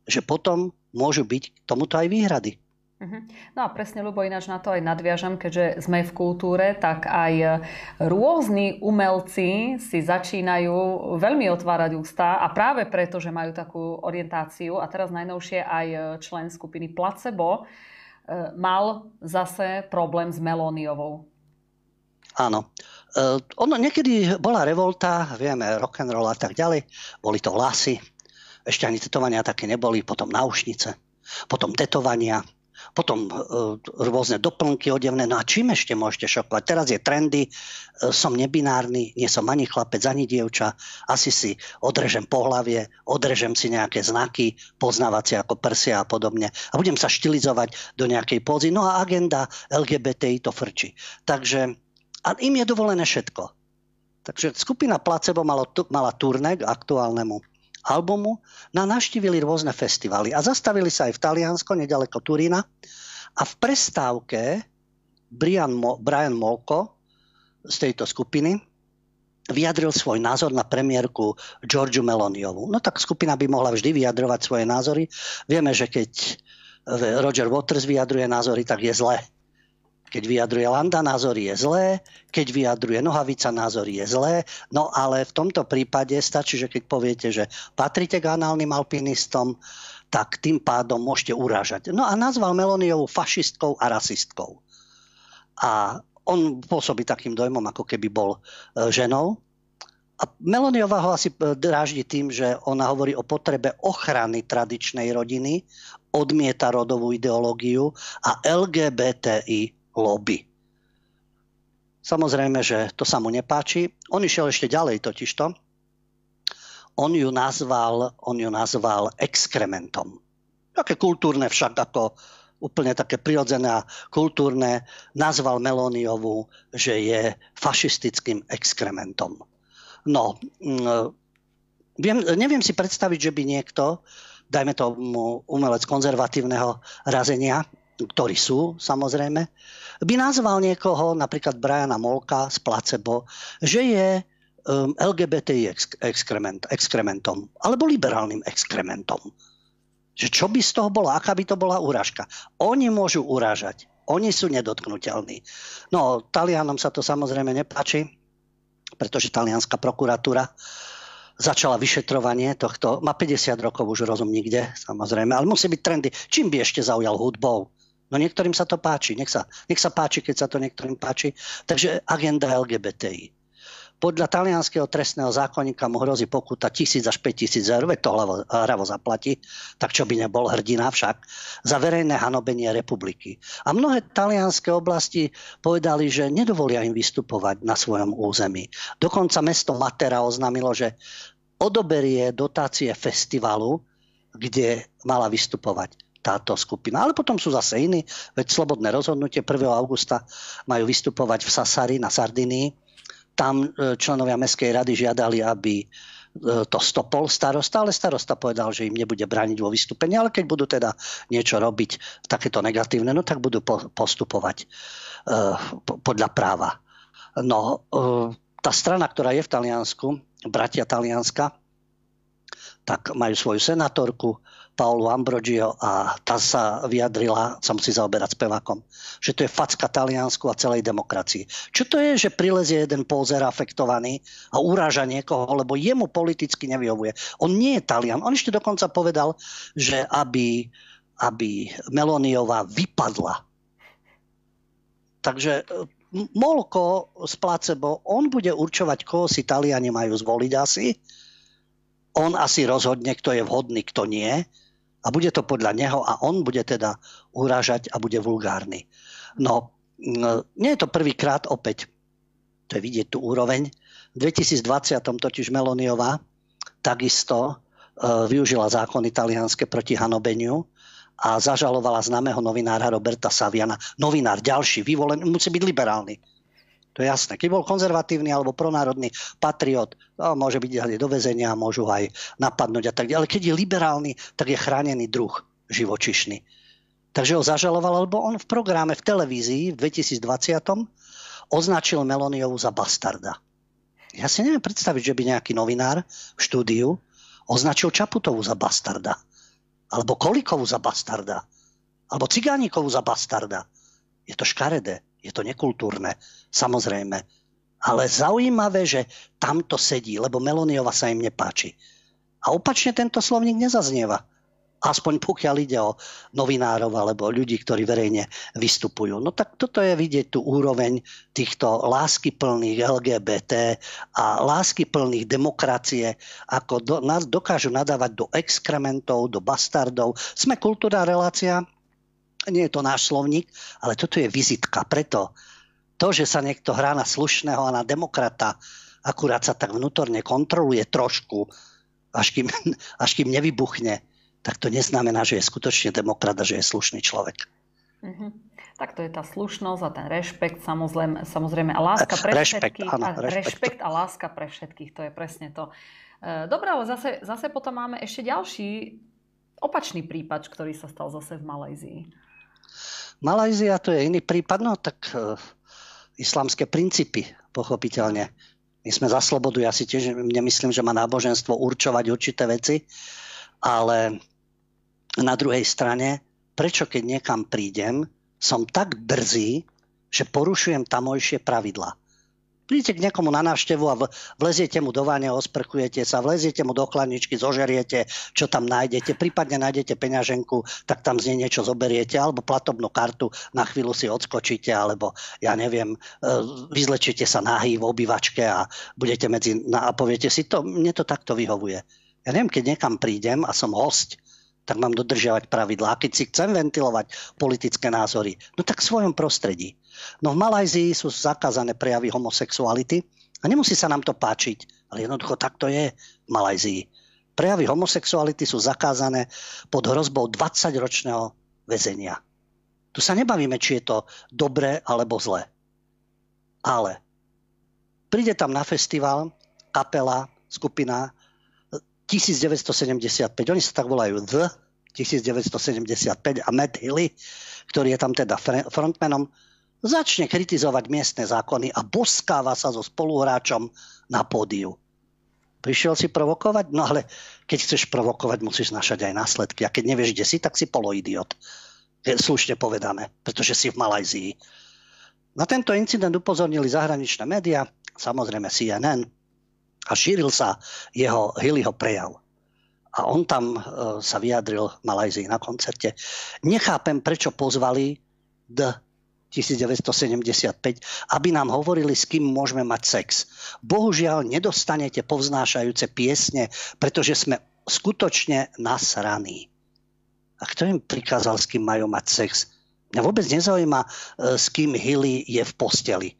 že potom môžu byť tomuto aj výhrady. Mhm. No a presne, Ľubo, ináč na to aj nadviažam, keďže sme v kultúre, tak aj rôzni umelci si začínajú veľmi otvárať ústa a práve preto, že majú takú orientáciu a teraz najnovšie aj člen skupiny Placebo e, mal zase problém s Melóniovou. Áno. Uh, ono niekedy bola revolta, vieme, rock and roll a tak ďalej, boli to vlasy, ešte ani tetovania také neboli, potom náušnice, potom tetovania, potom e, rôzne doplnky odevné. No a čím ešte môžete šokovať? Teraz je trendy, e, som nebinárny, nie som ani chlapec, ani dievča, asi si odrežem pohlavie, odrežem si nejaké znaky, poznávacie ako prsia a podobne a budem sa štilizovať do nejakej pózy. No a agenda LGBTI to frčí. Takže a im je dovolené všetko. Takže skupina Placebo malo, mala turné k aktuálnemu albumu, na navštívili rôzne festivaly a zastavili sa aj v Taliansko, nedaleko Turína a v prestávke Brian, Mo, Brian Molko z tejto skupiny vyjadril svoj názor na premiérku Georgiu Meloniovu. No tak skupina by mohla vždy vyjadrovať svoje názory. Vieme, že keď Roger Waters vyjadruje názory, tak je zle keď vyjadruje Landa, názory je zlé. Keď vyjadruje Nohavica, názory je zlé. No ale v tomto prípade stačí, že keď poviete, že patríte k análnym alpinistom, tak tým pádom môžete urážať. No a nazval Meloniovú fašistkou a rasistkou. A on pôsobí takým dojmom, ako keby bol e, ženou. A Meloniová ho asi e, dráždi tým, že ona hovorí o potrebe ochrany tradičnej rodiny, odmieta rodovú ideológiu a LGBTI lobby. Samozrejme, že to sa mu nepáči. On išiel ešte ďalej totižto. On ju nazval, on ju nazval exkrementom. Také kultúrne však ako úplne také prirodzené a kultúrne, nazval Melóniovu, že je fašistickým exkrementom. No, mm, viem, neviem si predstaviť, že by niekto, dajme tomu umelec konzervatívneho razenia, ktorí sú samozrejme, by nazval niekoho, napríklad Briana Molka z Placebo, že je um, LGBTI ex- exkrement, exkrementom, alebo liberálnym exkrementom. Že čo by z toho bolo, aká by to bola úražka. Oni môžu urážať, oni sú nedotknutelní. No, Talianom sa to samozrejme nepáči, pretože talianská prokuratúra začala vyšetrovanie tohto. Má 50 rokov už rozum nikde, samozrejme, ale musí byť trendy. Čím by ešte zaujal hudbou? No niektorým sa to páči, nech sa, nech sa páči, keď sa to niektorým páči. Takže agenda LGBTI. Podľa talianského trestného zákonníka mu hrozí pokuta 1000 až 5000 eur, veď to hlavo, hravo zaplatí, tak čo by nebol hrdina však, za verejné hanobenie republiky. A mnohé talianské oblasti povedali, že nedovolia im vystupovať na svojom území. Dokonca mesto Matera oznámilo, že odoberie dotácie festivalu, kde mala vystupovať táto skupina. Ale potom sú zase iní, veď slobodné rozhodnutie 1. augusta majú vystupovať v Sasari na Sardinii. Tam e, členovia Mestskej rady žiadali, aby e, to stopol starosta, ale starosta povedal, že im nebude brániť vo vystúpení, ale keď budú teda niečo robiť takéto negatívne, no tak budú postupovať e, podľa práva. No, tá strana, ktorá je v Taliansku, bratia Talianska, tak majú svoju senátorku, Paulu Ambrogio a tá sa vyjadrila, sa musí zaoberať spevákom, že to je facka Taliansku a celej demokracii. Čo to je, že prilezie jeden pózer afektovaný a uráža niekoho, lebo jemu politicky nevyhovuje. On nie je Talian. On ešte dokonca povedal, že aby, aby Meloniová vypadla. Takže Molko z placebo, on bude určovať, koho si Taliani majú zvoliť asi. On asi rozhodne, kto je vhodný, kto nie a bude to podľa neho a on bude teda urážať a bude vulgárny. No, nie je to prvýkrát opäť, to je vidieť tú úroveň. V 2020 totiž Meloniová takisto e, využila zákon italianske proti hanobeniu a zažalovala známeho novinára Roberta Saviana. Novinár ďalší, vyvolený, musí byť liberálny to je jasné. Keď bol konzervatívny alebo pronárodný patriot, môže byť aj do väzenia, môžu aj napadnúť a tak ďalej. Ale keď je liberálny, tak je chránený druh živočišný. Takže ho zažaloval, lebo on v programe v televízii v 2020 označil Meloniovu za bastarda. Ja si neviem predstaviť, že by nejaký novinár v štúdiu označil Čaputovu za bastarda. Alebo Kolikovu za bastarda. Alebo Cigánikovú za bastarda. Je to škaredé, je to nekultúrne, samozrejme. Ale zaujímavé, že tamto sedí, lebo Meloniova sa im nepáči. A opačne tento slovník nezaznieva aspoň pokiaľ ide o novinárov alebo ľudí, ktorí verejne vystupujú. No tak toto je vidieť tú úroveň týchto láskyplných LGBT a láskyplných demokracie, ako do, nás dokážu nadávať do exkrementov, do bastardov. Sme kultúra relácia, nie je to náš slovník, ale toto je vizitka. Preto to, že sa niekto hrá na slušného a na demokrata, akurát sa tak vnútorne kontroluje trošku, až kým, až kým nevybuchne, tak to neznamená, že je skutočne demokrat a že je slušný človek. Mm-hmm. Tak to je tá slušnosť a ten rešpekt, samozrejme, samozrejme a láska pre rešpekt, všetkých. Áno, a rešpekt. rešpekt a láska pre všetkých, to je presne to. E, Dobre, ale zase, zase potom máme ešte ďalší opačný prípad, ktorý sa stal zase v Malajzii. Malajzia to je iný prípad, no tak uh, islamské princípy, pochopiteľne. My sme za slobodu, ja si tiež nemyslím, že má náboženstvo určovať určité veci, ale na druhej strane, prečo keď niekam prídem, som tak drzý, že porušujem tamojšie pravidla. Prídete k niekomu na návštevu a vleziete mu do váne, osprchujete sa, vleziete mu do chladničky, zožeriete, čo tam nájdete, prípadne nájdete peňaženku, tak tam z nej niečo zoberiete, alebo platobnú kartu, na chvíľu si odskočíte, alebo ja neviem, e, vyzlečíte sa nahý v obývačke a budete medzi, a poviete si, to, mne to takto vyhovuje. Ja neviem, keď niekam prídem a som host, tak mám dodržiavať pravidlá. Keď si chcem ventilovať politické názory, no tak v svojom prostredí. No v Malajzii sú zakázané prejavy homosexuality a nemusí sa nám to páčiť, ale jednoducho tak to je v Malajzii. Prejavy homosexuality sú zakázané pod hrozbou 20-ročného väzenia. Tu sa nebavíme, či je to dobré alebo zlé. Ale príde tam na festival kapela, skupina 1975, oni sa tak volajú The 1975 a Matt Hilly, ktorý je tam teda frontmanom, začne kritizovať miestne zákony a boskáva sa so spoluhráčom na pódiu. Prišiel si provokovať? No ale keď chceš provokovať, musíš znašať aj následky. A keď nevieš, kde si, tak si poloidiot. Je slušne povedané, pretože si v Malajzii. Na tento incident upozornili zahraničné médiá, samozrejme CNN, a šíril sa jeho Hillyho prejav. A on tam e, sa vyjadril v Malajzii na koncerte. Nechápem, prečo pozvali D 1975, aby nám hovorili, s kým môžeme mať sex. Bohužiaľ, nedostanete povznášajúce piesne, pretože sme skutočne nasraní. A kto im prikázal, s kým majú mať sex? Mňa vôbec nezaujíma, e, s kým Hilly je v posteli.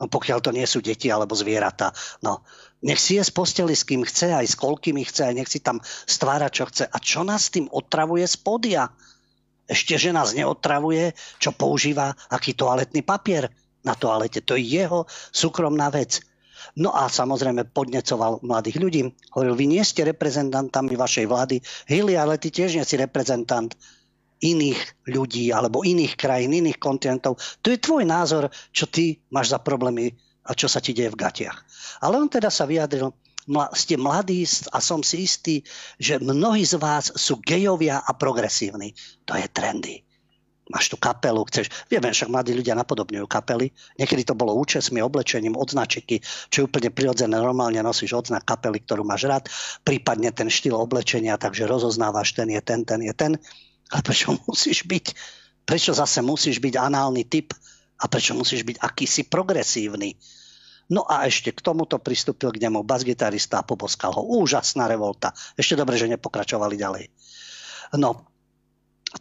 No, pokiaľ to nie sú deti alebo zvieratá. No, nech si je z posteli s kým chce, aj s koľkými chce, aj nech si tam stvára, čo chce. A čo nás tým otravuje z podia? Ešte, že nás neotravuje, čo používa, aký toaletný papier na toalete. To je jeho súkromná vec. No a samozrejme podnecoval mladých ľudí. Hovoril, vy nie ste reprezentantami vašej vlády. Hili, ale ty tiež nie si reprezentant iných ľudí alebo iných krajín, iných kontinentov. To je tvoj názor, čo ty máš za problémy a čo sa ti deje v gatiach. Ale on teda sa vyjadril, ste mladí a som si istý, že mnohí z vás sú gejovia a progresívni. To je trendy. Máš tu kapelu, chceš... Vieme, však mladí ľudia napodobňujú kapely. Niekedy to bolo účesmi, oblečením, odznačiky, čo je úplne prirodzené. Normálne nosíš odznak kapely, ktorú máš rád, prípadne ten štýl oblečenia, takže rozoznávaš, ten je ten, ten je ten. Ale prečo musíš byť? Prečo zase musíš byť análny typ? A prečo musíš byť akýsi progresívny? No a ešte k tomuto pristúpil k nemu basgitarista a poboskal ho. Úžasná revolta. Ešte dobre, že nepokračovali ďalej. No,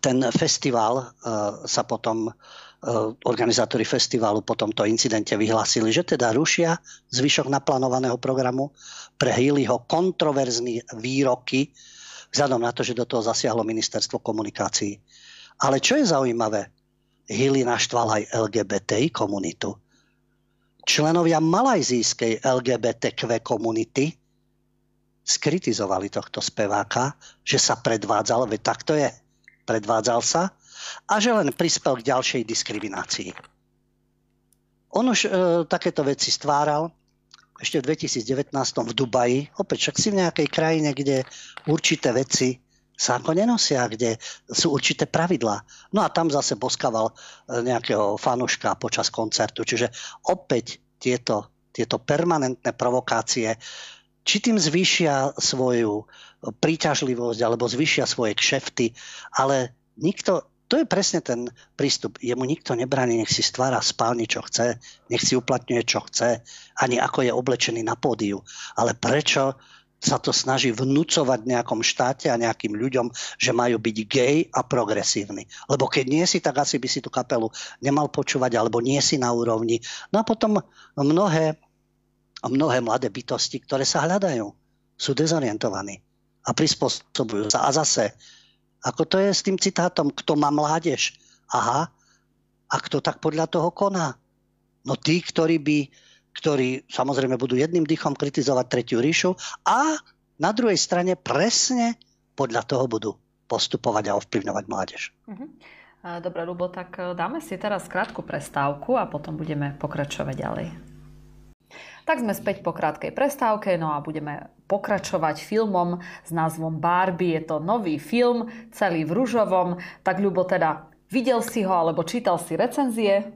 ten festival uh, sa potom, uh, organizátori festivalu po tomto incidente vyhlásili, že teda rušia zvyšok naplánovaného programu pre Healyho kontroverzní výroky, vzhľadom na to, že do toho zasiahlo ministerstvo komunikácií. Ale čo je zaujímavé, Healy naštval aj LGBTI komunitu členovia malajzijskej LGBTQ komunity skritizovali tohto speváka, že sa predvádzal, veď tak to je, predvádzal sa a že len prispel k ďalšej diskriminácii. On už e, takéto veci stváral ešte v 2019 v Dubaji, opäť však si v nejakej krajine, kde určité veci sa ako nenosia, kde sú určité pravidlá. No a tam zase boskával e, nejakého fanuška počas koncertu. Čiže opäť tieto, tieto permanentné provokácie, či tým zvýšia svoju príťažlivosť alebo zvýšia svoje kšefty, ale nikto, to je presne ten prístup. Jemu nikto nebráni, nech si stvára spálni, čo chce, nech si uplatňuje, čo chce, ani ako je oblečený na pódiu. Ale prečo sa to snaží vnúcovať nejakom štáte a nejakým ľuďom, že majú byť gay a progresívni. Lebo keď nie si, tak asi by si tú kapelu nemal počúvať, alebo nie si na úrovni. No a potom mnohé, mnohé mladé bytosti, ktoré sa hľadajú, sú dezorientovaní a prispôsobujú sa. A zase, ako to je s tým citátom, kto má mládež? Aha, a kto tak podľa toho koná? No tí, ktorí by ktorí samozrejme budú jedným dýchom kritizovať Tretiu ríšu a na druhej strane presne podľa toho budú postupovať a ovplyvňovať mládež. Uh-huh. Dobre, Lubo, tak e, dáme si teraz krátku prestávku a potom budeme pokračovať ďalej. Tak sme späť po krátkej prestávke, no a budeme pokračovať filmom s názvom Barbie. Je to nový film, celý v ružovom. Tak, Ľubo, teda videl si ho alebo čítal si recenzie?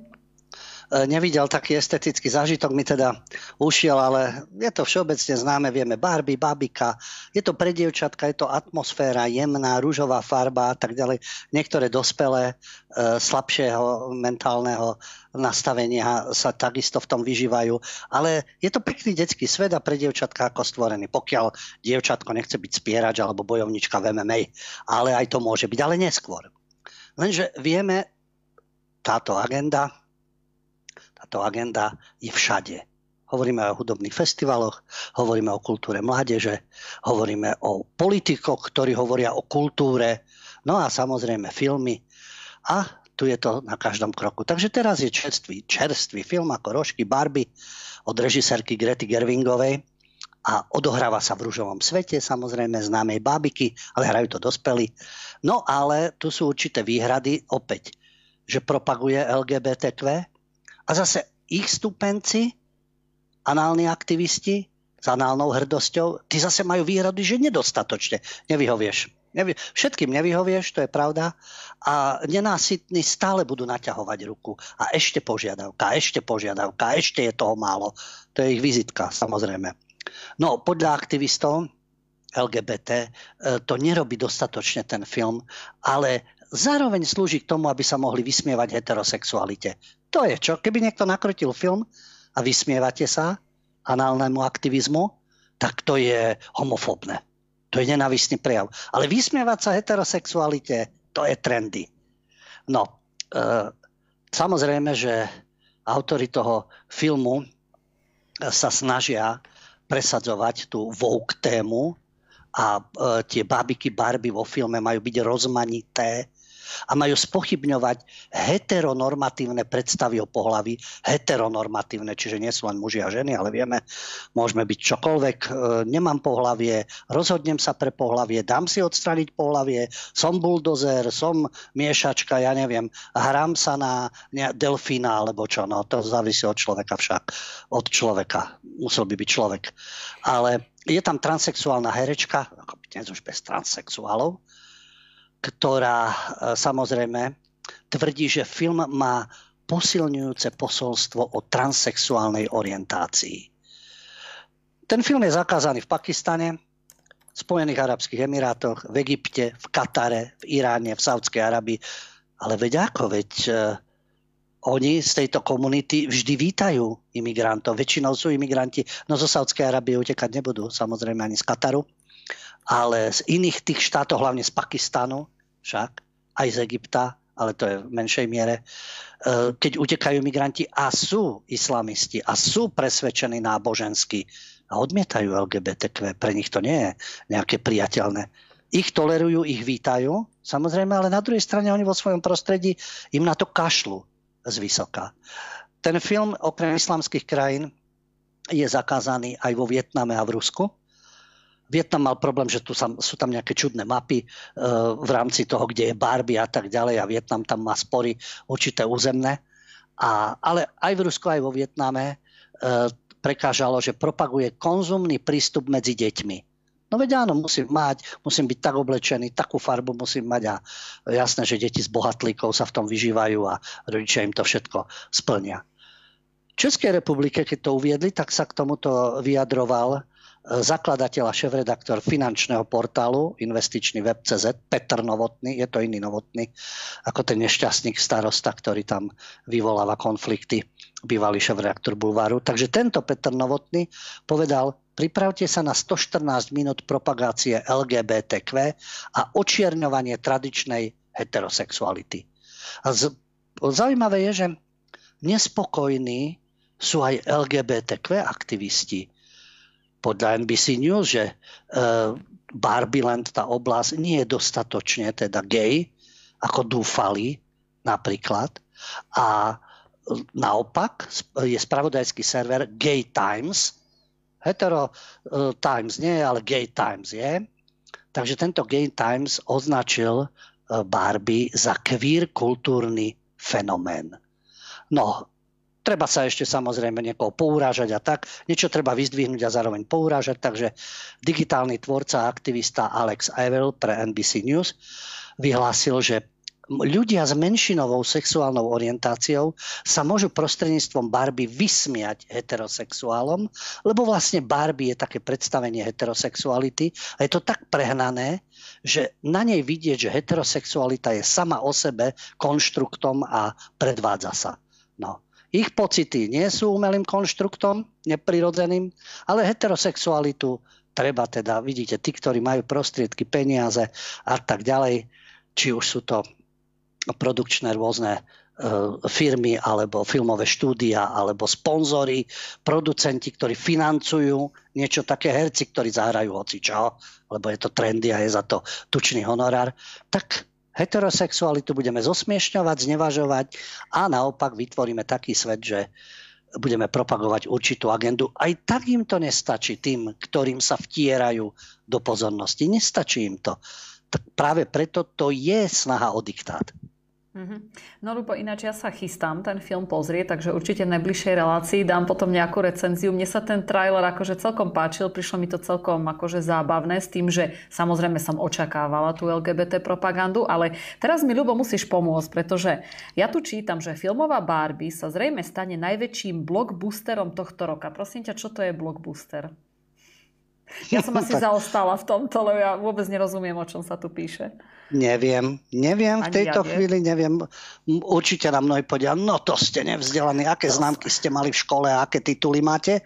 E, nevidel taký estetický zážitok, mi teda ušiel, ale je to všeobecne známe, vieme Barbie, Babika, je to pre dievčatka, je to atmosféra jemná, rúžová farba a tak ďalej. Niektoré dospelé, e, slabšieho mentálneho nastavenia sa takisto v tom vyžívajú, ale je to pekný detský svet a pre dievčatka ako stvorený, pokiaľ dievčatko nechce byť spierač alebo bojovnička v MMA, ale aj to môže byť, ale neskôr. Lenže vieme, táto agenda táto agenda je všade. Hovoríme o hudobných festivaloch, hovoríme o kultúre mládeže, hovoríme o politikoch, ktorí hovoria o kultúre, no a samozrejme filmy. A tu je to na každom kroku. Takže teraz je čerstvý, čerstvý film ako Rožky Barbie od režisérky Grety Gervingovej a odohráva sa v rúžovom svete, samozrejme známej bábiky, ale hrajú to dospelí. No ale tu sú určité výhrady, opäť, že propaguje LGBTQ, a zase ich stupenci, análni aktivisti s análnou hrdosťou, tí zase majú výhrady, že nedostatočne nevyhovieš. Nevy, všetkým nevyhovieš, to je pravda. A nenásytní stále budú naťahovať ruku. A ešte požiadavka, ešte požiadavka, ešte je toho málo. To je ich vizitka, samozrejme. No, podľa aktivistov LGBT e, to nerobí dostatočne ten film, ale zároveň slúži k tomu, aby sa mohli vysmievať heterosexualite. To je čo? Keby niekto nakrutil film a vysmievate sa análnemu aktivizmu, tak to je homofóbne. To je nenavistný prejav. Ale vysmievať sa heterosexualite, to je trendy. No, e, samozrejme, že autori toho filmu sa snažia presadzovať tú woke tému a e, tie babiky Barbie vo filme majú byť rozmanité, a majú spochybňovať heteronormatívne predstavy o pohlaví, heteronormatívne, čiže nie sú len muži a ženy, ale vieme, môžeme byť čokoľvek, e, nemám pohlavie, rozhodnem sa pre pohlavie, dám si odstraniť pohlavie, som buldozer, som miešačka, ja neviem, hrám sa na delfína alebo čo, no to závisí od človeka však, od človeka, musel by byť človek. Ale je tam transexuálna herečka, dnes už bez transexuálov, ktorá e, samozrejme tvrdí, že film má posilňujúce posolstvo o transexuálnej orientácii. Ten film je zakázaný v Pakistane, v Spojených Arabských Emirátoch, v Egypte, v Katare, v Iráne, v Saudskej Arabii. Ale veď ako, veď uh, oni z tejto komunity vždy vítajú imigrantov. Väčšinou sú imigranti, no zo Saudskej Arábie utekať nebudú, samozrejme ani z Kataru ale z iných tých štátov, hlavne z Pakistanu však, aj z Egypta, ale to je v menšej miere, e, keď utekajú migranti a sú islamisti a sú presvedčení nábožensky a odmietajú LGBTQ, pre nich to nie je nejaké priateľné. Ich tolerujú, ich vítajú, samozrejme, ale na druhej strane oni vo svojom prostredí im na to kašľú z vysoka. Ten film okrem islamských krajín je zakázaný aj vo Vietname a v Rusku Vietnam mal problém, že tu sú tam nejaké čudné mapy e, v rámci toho, kde je Barbie a tak ďalej a Vietnam tam má spory určité územné. A, ale aj v Rusku, aj vo Vietname e, prekážalo, že propaguje konzumný prístup medzi deťmi. No veď áno, musím mať, musím byť tak oblečený, takú farbu musím mať a jasné, že deti z bohatlíkov sa v tom vyžívajú a rodičia im to všetko splnia. V Českej republike, keď to uviedli, tak sa k tomuto vyjadroval zakladateľ a šéf-redaktor finančného portálu investičný web.cz, Petr Novotný, je to iný Novotný, ako ten nešťastník starosta, ktorý tam vyvoláva konflikty, bývalý šéf-redaktor Bulváru. Takže tento Petr Novotný povedal, pripravte sa na 114 minút propagácie LGBTQ a očierňovanie tradičnej heterosexuality. A z, zaujímavé je, že nespokojní sú aj LGBTQ aktivisti podľa NBC News, že uh, Barbie Land, tá oblasť, nie je dostatočne teda gay, ako dúfali napríklad. A naopak je spravodajský server Gay Times. Hetero uh, Times nie, ale Gay Times je. Takže tento Gay Times označil uh, Barbie za queer kultúrny fenomén. No, Treba sa ešte samozrejme niekoho pourážať a tak. Niečo treba vyzdvihnúť a zároveň pourážať. Takže digitálny tvorca a aktivista Alex Averill pre NBC News vyhlásil, že ľudia s menšinovou sexuálnou orientáciou sa môžu prostredníctvom Barbie vysmiať heterosexuálom, lebo vlastne Barbie je také predstavenie heterosexuality a je to tak prehnané, že na nej vidieť, že heterosexualita je sama o sebe konštruktom a predvádza sa. No. Ich pocity nie sú umelým konštruktom, neprirodzeným, ale heterosexualitu. Treba teda, vidíte, tí, ktorí majú prostriedky, peniaze a tak ďalej, či už sú to produkčné rôzne e, firmy alebo filmové štúdia alebo sponzory, producenti, ktorí financujú niečo také, herci, ktorí zahrajú hoci čo, lebo je to trendy a je za to tučný honorár, tak heterosexualitu budeme zosmiešňovať, znevažovať a naopak vytvoríme taký svet, že budeme propagovať určitú agendu. Aj tak im to nestačí tým, ktorým sa vtierajú do pozornosti. Nestačí im to. Práve preto to je snaha o diktát. Mm-hmm. No Lupo, ináč ja sa chystám ten film pozrieť, takže určite v najbližšej relácii dám potom nejakú recenziu. Mne sa ten trailer akože celkom páčil, prišlo mi to celkom akože zábavné s tým, že samozrejme som očakávala tú LGBT propagandu, ale teraz mi Ľubo musíš pomôcť, pretože ja tu čítam, že filmová Barbie sa zrejme stane najväčším blockbusterom tohto roka. Prosím ťa, čo to je blockbuster? Ja som asi zaostala v tomto, lebo ja vôbec nerozumiem, o čom sa tu píše. Neviem, neviem v tejto ja chvíli, neviem. Určite na mnohí povedia, no to ste nevzdelaní, aké to známky ste mali v škole, aké tituly máte,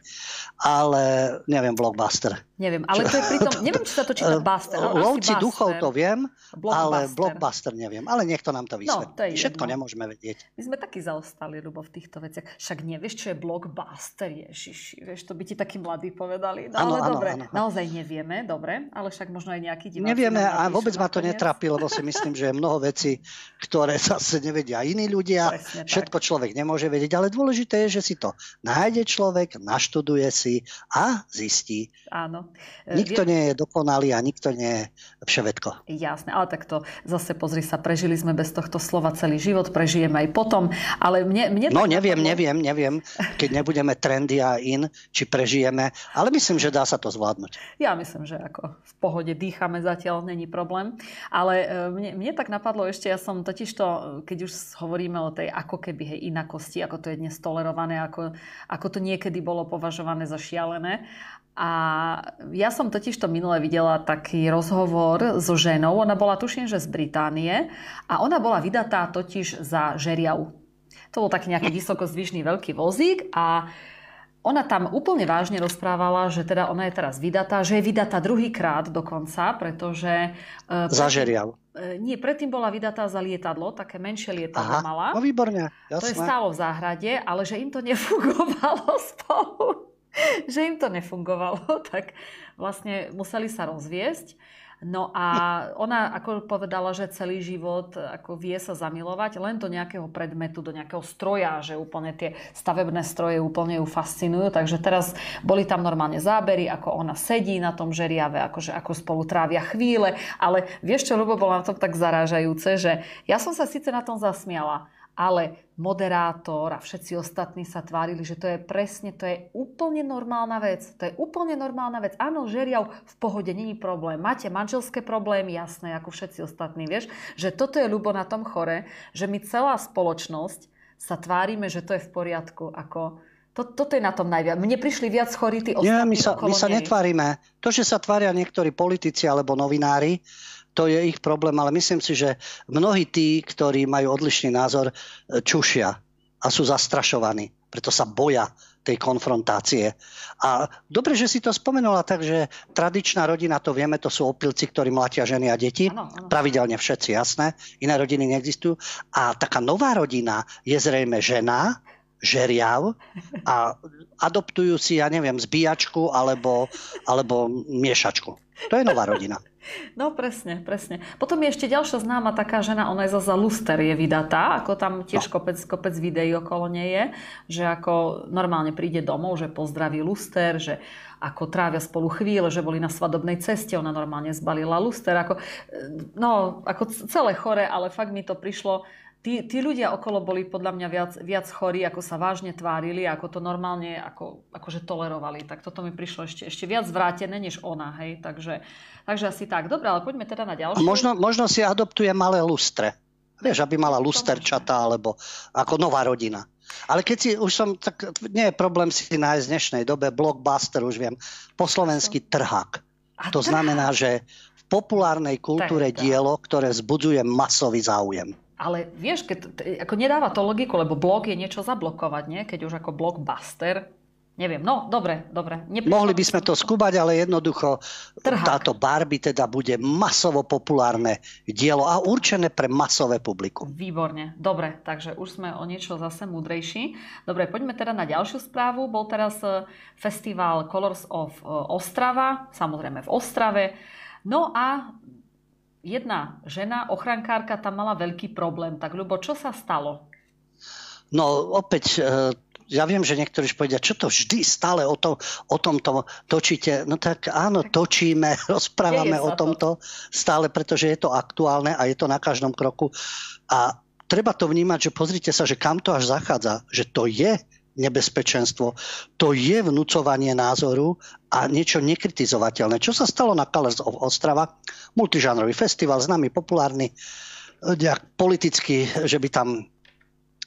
ale neviem, blockbuster. Neviem, ale to je pritom, neviem, či sa to číta Buster. Lovci duchov to viem, ale Blockbuster neviem. Ale niekto nám to vysvetlí. No, to Všetko jedno. nemôžeme vedieť. My sme takí zaostali, Ľubo, v týchto veciach. Však nevieš, čo je Blockbuster, Ježiši. Vieš, to by ti takí mladí povedali. No ano, ale ano, dobre, ano, naozaj nevieme, dobre, ale však možno aj nejaký diváci. Nevieme a vôbec ma to netrapí, lebo si myslím, že je mnoho vecí, ktoré zase nevedia iní ľudia. Presne Všetko tak. človek nemôže vedieť, ale dôležité je, že si to nájde človek, naštuduje si a zistí. Áno. Nikto nie je dokonalý a nikto nie je všetko. Jasné, ale tak to zase pozri sa, prežili sme bez tohto slova celý život, prežijeme aj potom, ale mne... mne no neviem, neviem, neviem, keď nebudeme trendy a in, či prežijeme, ale myslím, že dá sa to zvládnuť. Ja myslím, že ako v pohode dýchame zatiaľ, není problém, ale mne, mne tak napadlo ešte, ja som totiž to, keď už hovoríme o tej ako keby hej, inakosti, ako to je dnes tolerované, ako, ako to niekedy bolo považované za šialené, a ja som totiž to minule videla taký rozhovor so ženou, ona bola tuším, že z Británie. A ona bola vydatá totiž za žeriav. To bol taký nejaký vysokozvyšný veľký vozík a ona tam úplne vážne rozprávala, že teda ona je teraz vydatá, že je vydatá druhýkrát dokonca, pretože... E, za žeriav. E, nie, predtým bola vydatá za lietadlo, také menšie lietadlo Aha, mala. No výborne, jasné. To je stálo v záhrade, ale že im to nefungovalo spolu. že im to nefungovalo, tak vlastne museli sa rozviesť. No a ona ako povedala, že celý život ako vie sa zamilovať len do nejakého predmetu, do nejakého stroja, že úplne tie stavebné stroje úplne ju fascinujú. Takže teraz boli tam normálne zábery, ako ona sedí na tom žeriave, akože ako spolu trávia chvíle. Ale vieš čo, Ľubo, bolo na tom tak zarážajúce, že ja som sa síce na tom zasmiala, ale moderátor a všetci ostatní sa tvárili, že to je presne, to je úplne normálna vec. To je úplne normálna vec. Áno, žeriav v pohode, není problém. Máte manželské problémy, jasné, ako všetci ostatní, vieš, že toto je ľubo na tom chore, že my celá spoločnosť sa tvárime, že to je v poriadku, ako to, toto je na tom najviac. Mne prišli viac chorí tí ostatní Nie, my sa, my sa netvárime. To, že sa tvária niektorí politici alebo novinári, to je ich problém, ale myslím si, že mnohí tí, ktorí majú odlišný názor, čušia a sú zastrašovaní. Preto sa boja tej konfrontácie. A dobre, že si to spomenula, takže tradičná rodina, to vieme, to sú opilci, ktorí mlatia ženy a deti. Ano, ano. Pravidelne všetci, jasné. Iné rodiny neexistujú. A taká nová rodina je zrejme žena, žeriav a adoptujú si, ja neviem, zbíjačku alebo, alebo miešačku. To je nová rodina. No presne, presne. Potom je ešte ďalšia známa taká žena, ona je zase Luster je vydatá, ako tam tiež no. kopec, kopec videí okolo nej je, že ako normálne príde domov, že pozdraví Luster, že ako trávia spolu chvíle, že boli na svadobnej ceste, ona normálne zbalila Luster, ako, no, ako celé chore, ale fakt mi to prišlo, tí, tí ľudia okolo boli podľa mňa viac, viac chorí, ako sa vážne tvárili, ako to normálne ako, akože tolerovali. Tak toto mi prišlo ešte, ešte viac zvrátené, než ona. Hej? Takže, takže asi tak. Dobre, ale poďme teda na ďalšie. Možno, možno si adoptuje malé lustre. Vieš, aby mala lusterčata, alebo ako nová rodina. Ale keď si, už som, tak nie je problém si nájsť v dnešnej dobe blockbuster, už viem, po slovensky trhák. To znamená, že v populárnej kultúre dielo, ktoré vzbudzuje masový záujem. Ale vieš, keď, ako nedáva to logiku, lebo blog je niečo zablokovať, nie? Keď už ako blockbuster, neviem. No, dobre, dobre. Neprišlo Mohli by sme to skúbať, ale jednoducho Trhák. táto Barbie teda bude masovo populárne dielo a určené pre masové publikum. Výborne, dobre, takže už sme o niečo zase múdrejší. Dobre, poďme teda na ďalšiu správu. Bol teraz e, festival Colors of e, Ostrava, samozrejme v Ostrave. No a jedna žena, ochrankárka, tam mala veľký problém. Tak, Ľubo, čo sa stalo? No, opäť, e, ja viem, že niektorí povedia, čo to vždy stále o, to, o tomto točíte. No tak áno, točíme, rozprávame o tomto to? stále, pretože je to aktuálne a je to na každom kroku. A treba to vnímať, že pozrite sa, že kam to až zachádza, že to je nebezpečenstvo. To je vnúcovanie názoru a niečo nekritizovateľné. Čo sa stalo na Colors of Ostrava? Multižánrový festival, známy, populárny, politický, že by tam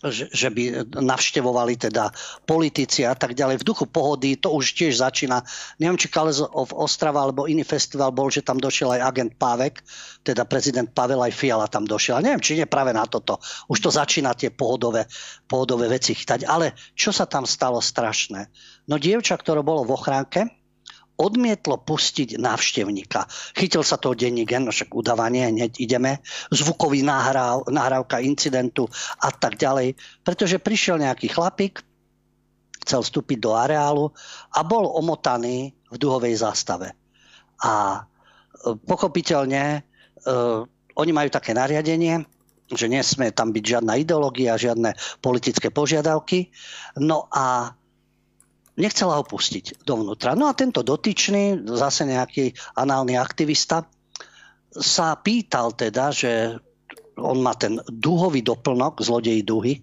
že, by navštevovali teda politici a tak ďalej. V duchu pohody to už tiež začína. Neviem, či Kales of Ostrava alebo iný festival bol, že tam došiel aj agent Pávek, teda prezident Pavel aj Fiala tam došiel. Neviem, či nie práve na toto. Už to začína tie pohodové, pohodové veci chytať. Ale čo sa tam stalo strašné? No dievča, ktoré bolo v ochránke, odmietlo pustiť návštevníka. Chytil sa toho denní gen, no však udávanie, hneď ideme, zvukový nahráv, nahrávka incidentu a tak ďalej. Pretože prišiel nejaký chlapík, chcel vstúpiť do areálu a bol omotaný v duhovej zástave. A e, pochopiteľne uh, oni majú také nariadenie, že nesmie tam byť žiadna ideológia, žiadne politické požiadavky. No a nechcela ho pustiť dovnútra. No a tento dotyčný, zase nejaký análny aktivista, sa pýtal teda, že on má ten duhový doplnok, zlodej duhy,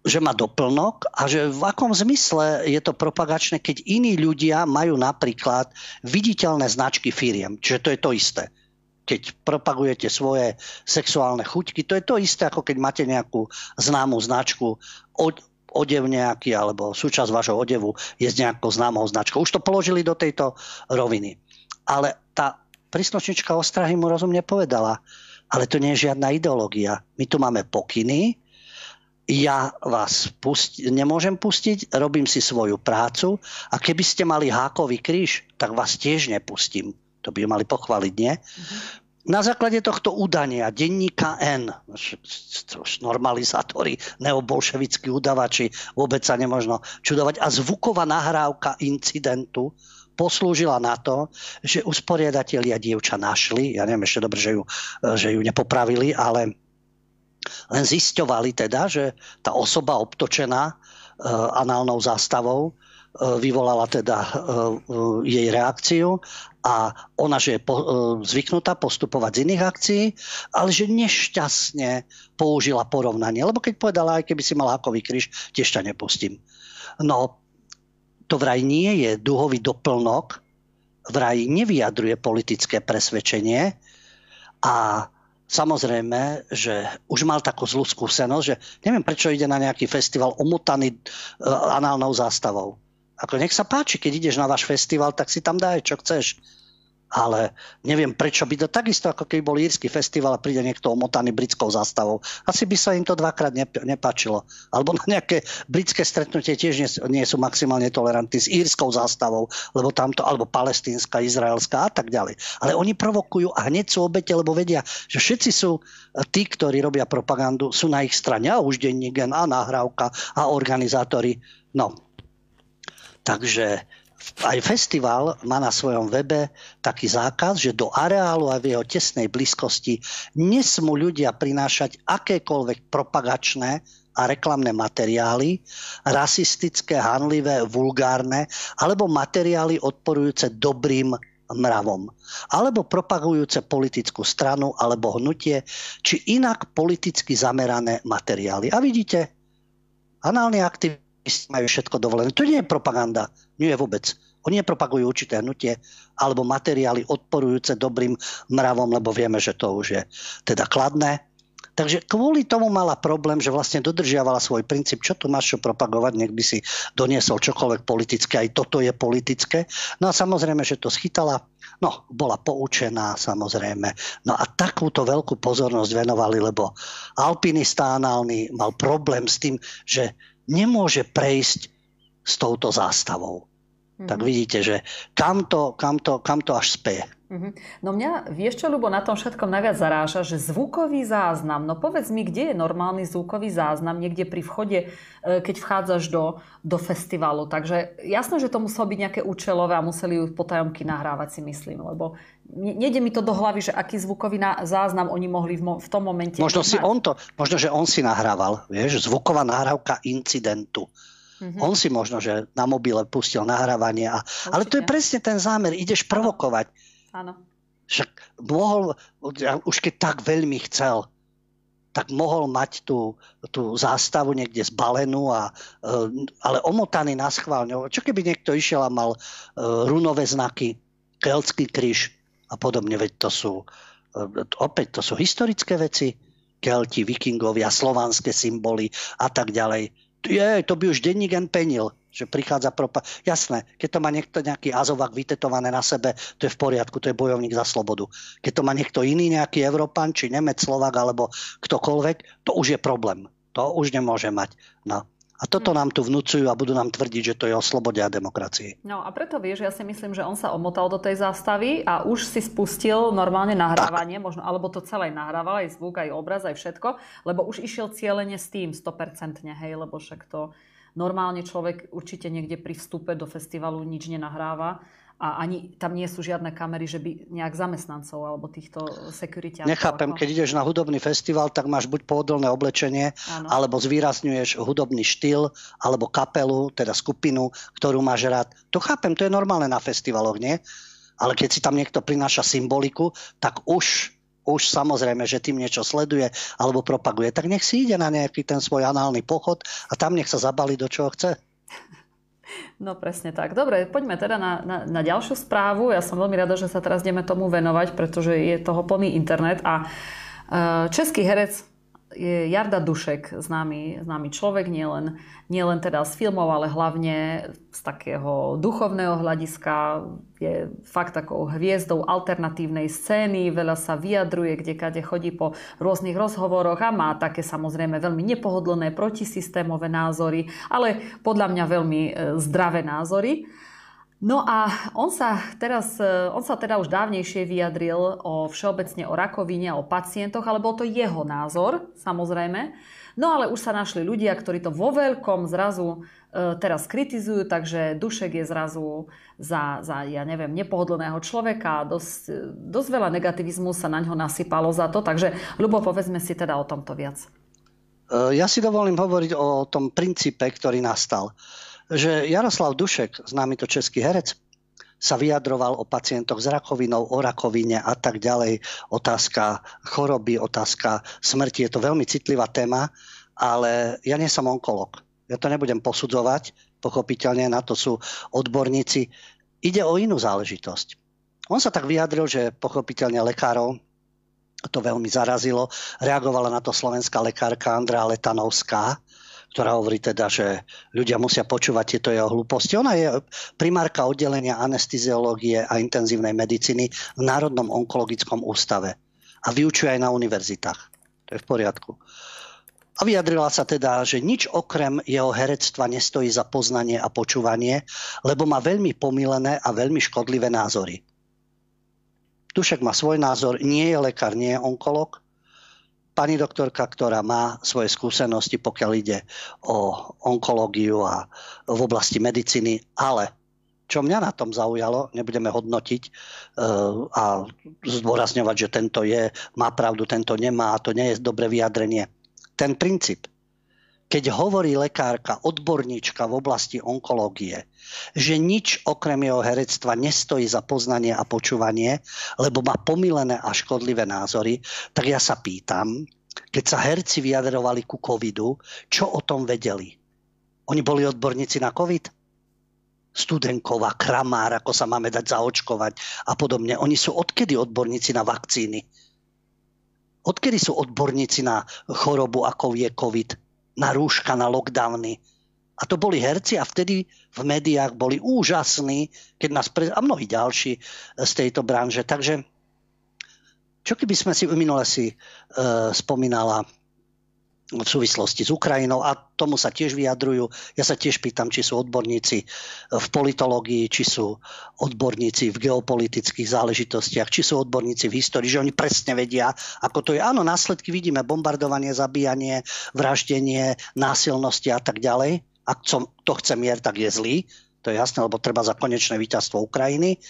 že má doplnok a že v akom zmysle je to propagačné, keď iní ľudia majú napríklad viditeľné značky firiem. Čiže to je to isté. Keď propagujete svoje sexuálne chuťky, to je to isté, ako keď máte nejakú známú značku odev nejaký alebo súčasť vášho odevu je s nejakou známou značkou. Už to položili do tejto roviny. Ale tá príslušnička ostrahy mu rozumne povedala, ale to nie je žiadna ideológia. My tu máme pokyny, ja vás pusti- nemôžem pustiť, robím si svoju prácu a keby ste mali hákový kríž, tak vás tiež nepustím. To by mali pochváliť, nie? Mm-hmm na základe tohto udania denníka N, normalizátori, neobolševickí udavači, vôbec sa nemožno čudovať, a zvuková nahrávka incidentu poslúžila na to, že usporiadatelia dievča našli, ja neviem ešte dobre, že ju, že ju nepopravili, ale len zisťovali teda, že tá osoba obtočená uh, análnou zástavou vyvolala teda jej reakciu a ona, že je zvyknutá postupovať z iných akcií, ale že nešťastne použila porovnanie. Lebo keď povedala, aj keby si mal hakový kríž, tiež ťa nepustím. No, to vraj nie je duhový doplnok, vraj nevyjadruje politické presvedčenie a Samozrejme, že už mal takú zlú skúsenosť, že neviem, prečo ide na nejaký festival omotaný uh, análnou zástavou. Ako nech sa páči, keď ideš na váš festival, tak si tam daj, čo chceš ale neviem prečo by to takisto, ako keby bol írsky festival a príde niekto omotaný britskou zástavou. Asi by sa im to dvakrát nepáčilo. Alebo na nejaké britské stretnutie tiež nie, nie sú maximálne tolerantní s írskou zástavou, lebo tamto, alebo palestínska, izraelská a tak ďalej. Ale oni provokujú a hneď sú obete, lebo vedia, že všetci sú tí, ktorí robia propagandu, sú na ich strane. A už denník, a nahrávka a organizátori. No, Takže aj festival má na svojom webe taký zákaz, že do areálu a v jeho tesnej blízkosti nesmú ľudia prinášať akékoľvek propagačné a reklamné materiály, rasistické, hanlivé, vulgárne alebo materiály odporujúce dobrým mravom, alebo propagujúce politickú stranu alebo hnutie, či inak politicky zamerané materiály. A vidíte, análni aktivisti majú všetko dovolené. To nie je propaganda. Nie vôbec. Oni nepropagujú určité hnutie alebo materiály odporujúce dobrým mravom, lebo vieme, že to už je teda kladné. Takže kvôli tomu mala problém, že vlastne dodržiavala svoj princíp, čo tu máš čo propagovať, nech by si doniesol čokoľvek politické, aj toto je politické. No a samozrejme, že to schytala, no, bola poučená samozrejme. No a takúto veľkú pozornosť venovali, lebo alpinistánálny mal problém s tým, že nemôže prejsť s touto zástavou. Mm-hmm. Tak vidíte, že kam to, kam to, kam to až speje. Mm-hmm. No mňa, vieš čo, Ľubo, na tom všetkom najviac zaráža, že zvukový záznam, no povedz mi, kde je normálny zvukový záznam, niekde pri vchode, e, keď vchádzaš do, do festivalu. Takže jasné, že to muselo byť nejaké účelové a museli ju potajomky nahrávať, si myslím, lebo nejde mi to do hlavy, že aký zvukový záznam oni mohli v, mo- v tom momente Možno si on to, možno, že on si nahrával, vieš, zvuková nahrávka incidentu. Mm-hmm. On si možno, že na mobile pustil nahrávanie. A, ale to je presne ten zámer. Ideš provokovať. Áno. Však mohol, už keď tak veľmi chcel, tak mohol mať tú, tú zástavu niekde zbalenú, a, uh, ale omotaný na schválne. Čo keby niekto išiel a mal uh, runové znaky, keltský kríž a podobne, veď to sú uh, opäť to sú historické veci, Kelti, vikingovia, slovanské symboly a tak ďalej je, to by už denník penil, že prichádza propa... Jasné, keď to má niekto nejaký azovak vytetované na sebe, to je v poriadku, to je bojovník za slobodu. Keď to má niekto iný, nejaký Európan, či Nemec, Slovak alebo ktokoľvek, to už je problém. To už nemôže mať. No. A toto hm. nám tu vnúcujú a budú nám tvrdiť, že to je o slobode a demokracii. No a preto vieš, ja si myslím, že on sa omotal do tej zástavy a už si spustil normálne nahrávanie, tak. možno, alebo to celé nahrával, aj zvuk, aj obraz, aj všetko, lebo už išiel cieľene s tým 100%, hej, lebo však to normálne človek určite niekde pri vstupe do festivalu nič nenahráva a ani tam nie sú žiadne kamery, že by nejak zamestnancov alebo týchto security. Nechápem, keď ideš na hudobný festival, tak máš buď pohodlné oblečenie, ano. alebo zvýrazňuješ hudobný štýl, alebo kapelu, teda skupinu, ktorú máš rád. To chápem, to je normálne na festivaloch, nie? Ale keď si tam niekto prináša symboliku, tak už už samozrejme, že tým niečo sleduje alebo propaguje, tak nech si ide na nejaký ten svoj análny pochod a tam nech sa zabali do čoho chce. No presne tak. Dobre, poďme teda na, na, na ďalšiu správu. Ja som veľmi rada, že sa teraz ideme tomu venovať, pretože je toho plný internet. A uh, český herec je Jarda Dušek, známy, známy človek, nielen, nielen teda z filmov, ale hlavne z takého duchovného hľadiska. Je fakt takou hviezdou alternatívnej scény, veľa sa vyjadruje, kde kade chodí po rôznych rozhovoroch a má také samozrejme veľmi nepohodlné protisystémové názory, ale podľa mňa veľmi e, zdravé názory. No a on sa, teraz, e, on sa teda už dávnejšie vyjadril o všeobecne o rakovine, o pacientoch, ale bol to jeho názor, samozrejme. No ale už sa našli ľudia, ktorí to vo veľkom zrazu e, teraz kritizujú, takže Dušek je zrazu za, za ja neviem, nepohodlného človeka. Dosť, dosť veľa negativizmu sa na ňo nasypalo za to, takže ľubo, povedzme si teda o tomto viac. E, ja si dovolím hovoriť o tom princípe, ktorý nastal že Jaroslav Dušek, známy to český herec, sa vyjadroval o pacientoch s rakovinou, o rakovine a tak ďalej. Otázka choroby, otázka smrti. Je to veľmi citlivá téma, ale ja nie som onkolog. Ja to nebudem posudzovať, pochopiteľne na to sú odborníci. Ide o inú záležitosť. On sa tak vyjadril, že pochopiteľne lekárov to veľmi zarazilo. Reagovala na to slovenská lekárka Andrea Letanovská, ktorá hovorí teda, že ľudia musia počúvať tieto jeho hlúposti. Ona je primárka oddelenia anesteziológie a intenzívnej medicíny v Národnom onkologickom ústave a vyučuje aj na univerzitách. To je v poriadku. A vyjadrila sa teda, že nič okrem jeho herectva nestojí za poznanie a počúvanie, lebo má veľmi pomilené a veľmi škodlivé názory. Dušek má svoj názor, nie je lekár, nie je onkolog, pani doktorka, ktorá má svoje skúsenosti, pokiaľ ide o onkológiu a v oblasti medicíny, ale čo mňa na tom zaujalo, nebudeme hodnotiť uh, a zdôrazňovať, že tento je, má pravdu, tento nemá a to nie je dobré vyjadrenie. Ten princíp, keď hovorí lekárka, odborníčka v oblasti onkológie, že nič okrem jeho herectva nestojí za poznanie a počúvanie, lebo má pomilené a škodlivé názory, tak ja sa pýtam, keď sa herci vyjadrovali ku covidu, čo o tom vedeli? Oni boli odborníci na covid? Studenková, Kramár, ako sa máme dať zaočkovať a podobne. Oni sú odkedy odborníci na vakcíny? Odkedy sú odborníci na chorobu, ako je COVID? Na rúška, na lockdowny? A to boli herci a vtedy v médiách boli úžasní, keď nás pre... a mnohí ďalší z tejto branže. Takže čo keby sme si minule si uh, spomínala v súvislosti s Ukrajinou a tomu sa tiež vyjadrujú. Ja sa tiež pýtam, či sú odborníci v politológii, či sú odborníci v geopolitických záležitostiach, či sú odborníci v histórii, že oni presne vedia, ako to je. Áno, následky vidíme, bombardovanie, zabíjanie, vraždenie, násilnosti a tak ďalej ak to chce mier, tak je zlý. To je jasné, lebo treba za konečné víťazstvo Ukrajiny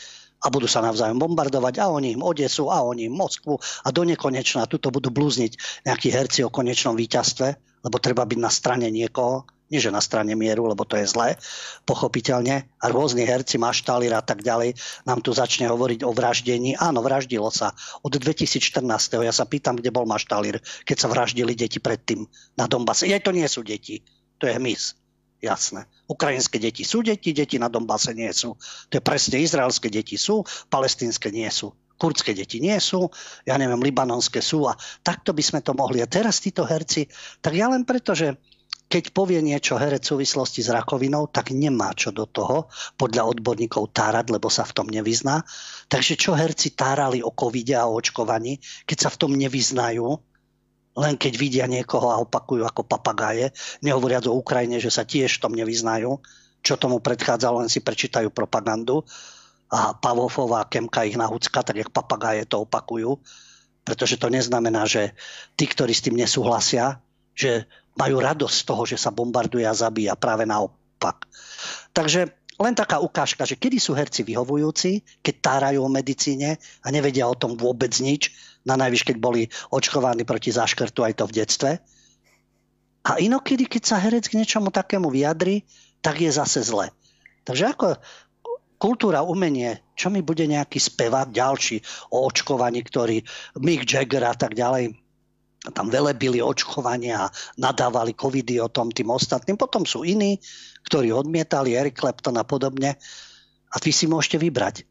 a budú sa navzájom bombardovať a oni im Odesu a oni im Moskvu a do nekonečna tuto budú blúzniť nejakí herci o konečnom víťazstve, lebo treba byť na strane niekoho, nie že na strane mieru, lebo to je zlé, pochopiteľne. A rôzni herci, maštalír a tak ďalej nám tu začne hovoriť o vraždení. Áno, vraždilo sa. Od 2014. Ja sa pýtam, kde bol maštalír, keď sa vraždili deti predtým na Dombase. Ja to nie sú deti, to je hmyz. Jasné. Ukrajinské deti sú deti, deti na Dombase nie sú. To je presne, izraelské deti sú, palestínske nie sú. Kurdské deti nie sú, ja neviem, libanonské sú a takto by sme to mohli. A teraz títo herci, tak ja len preto, že keď povie niečo herec v súvislosti s rakovinou, tak nemá čo do toho podľa odborníkov tárať, lebo sa v tom nevyzná. Takže čo herci tárali o covide a o očkovaní, keď sa v tom nevyznajú, len keď vidia niekoho a opakujú ako papagáje, nehovoriac o Ukrajine, že sa tiež tom nevyznajú, čo tomu predchádza, len si prečítajú propagandu a Pavofová Kemka ich nahúcka, tak jak papagáje to opakujú, pretože to neznamená, že tí, ktorí s tým nesúhlasia, že majú radosť z toho, že sa bombarduje a zabíja, práve naopak. Takže len taká ukážka, že kedy sú herci vyhovujúci, keď tárajú o medicíne a nevedia o tom vôbec nič, na najvyš, keď boli očkovaní proti záškrtu aj to v detstve. A inokedy, keď sa herec k niečomu takému vyjadri, tak je zase zle. Takže ako kultúra, umenie, čo mi bude nejaký spevák ďalší o očkovaní, ktorý Mick Jagger a tak ďalej, tam velebili očkovanie a nadávali covidy o tom tým ostatným. Potom sú iní, ktorí odmietali Eric Clapton a podobne. A vy si môžete vybrať.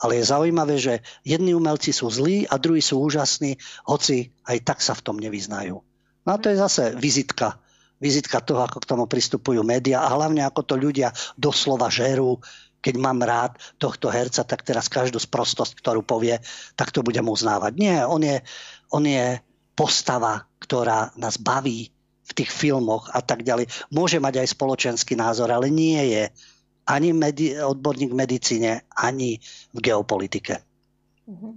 Ale je zaujímavé, že jedni umelci sú zlí a druhí sú úžasní, hoci aj tak sa v tom nevyznajú. No a to je zase vizitka. Vizitka toho, ako k tomu pristupujú médiá a hlavne ako to ľudia doslova žerú. Keď mám rád tohto herca, tak teraz každú sprostosť, ktorú povie, tak to budem uznávať. Nie, on je, on je postava, ktorá nás baví v tých filmoch a tak ďalej. Môže mať aj spoločenský názor, ale nie je ani medi- odborník v medicíne, ani v geopolitike. Mhm.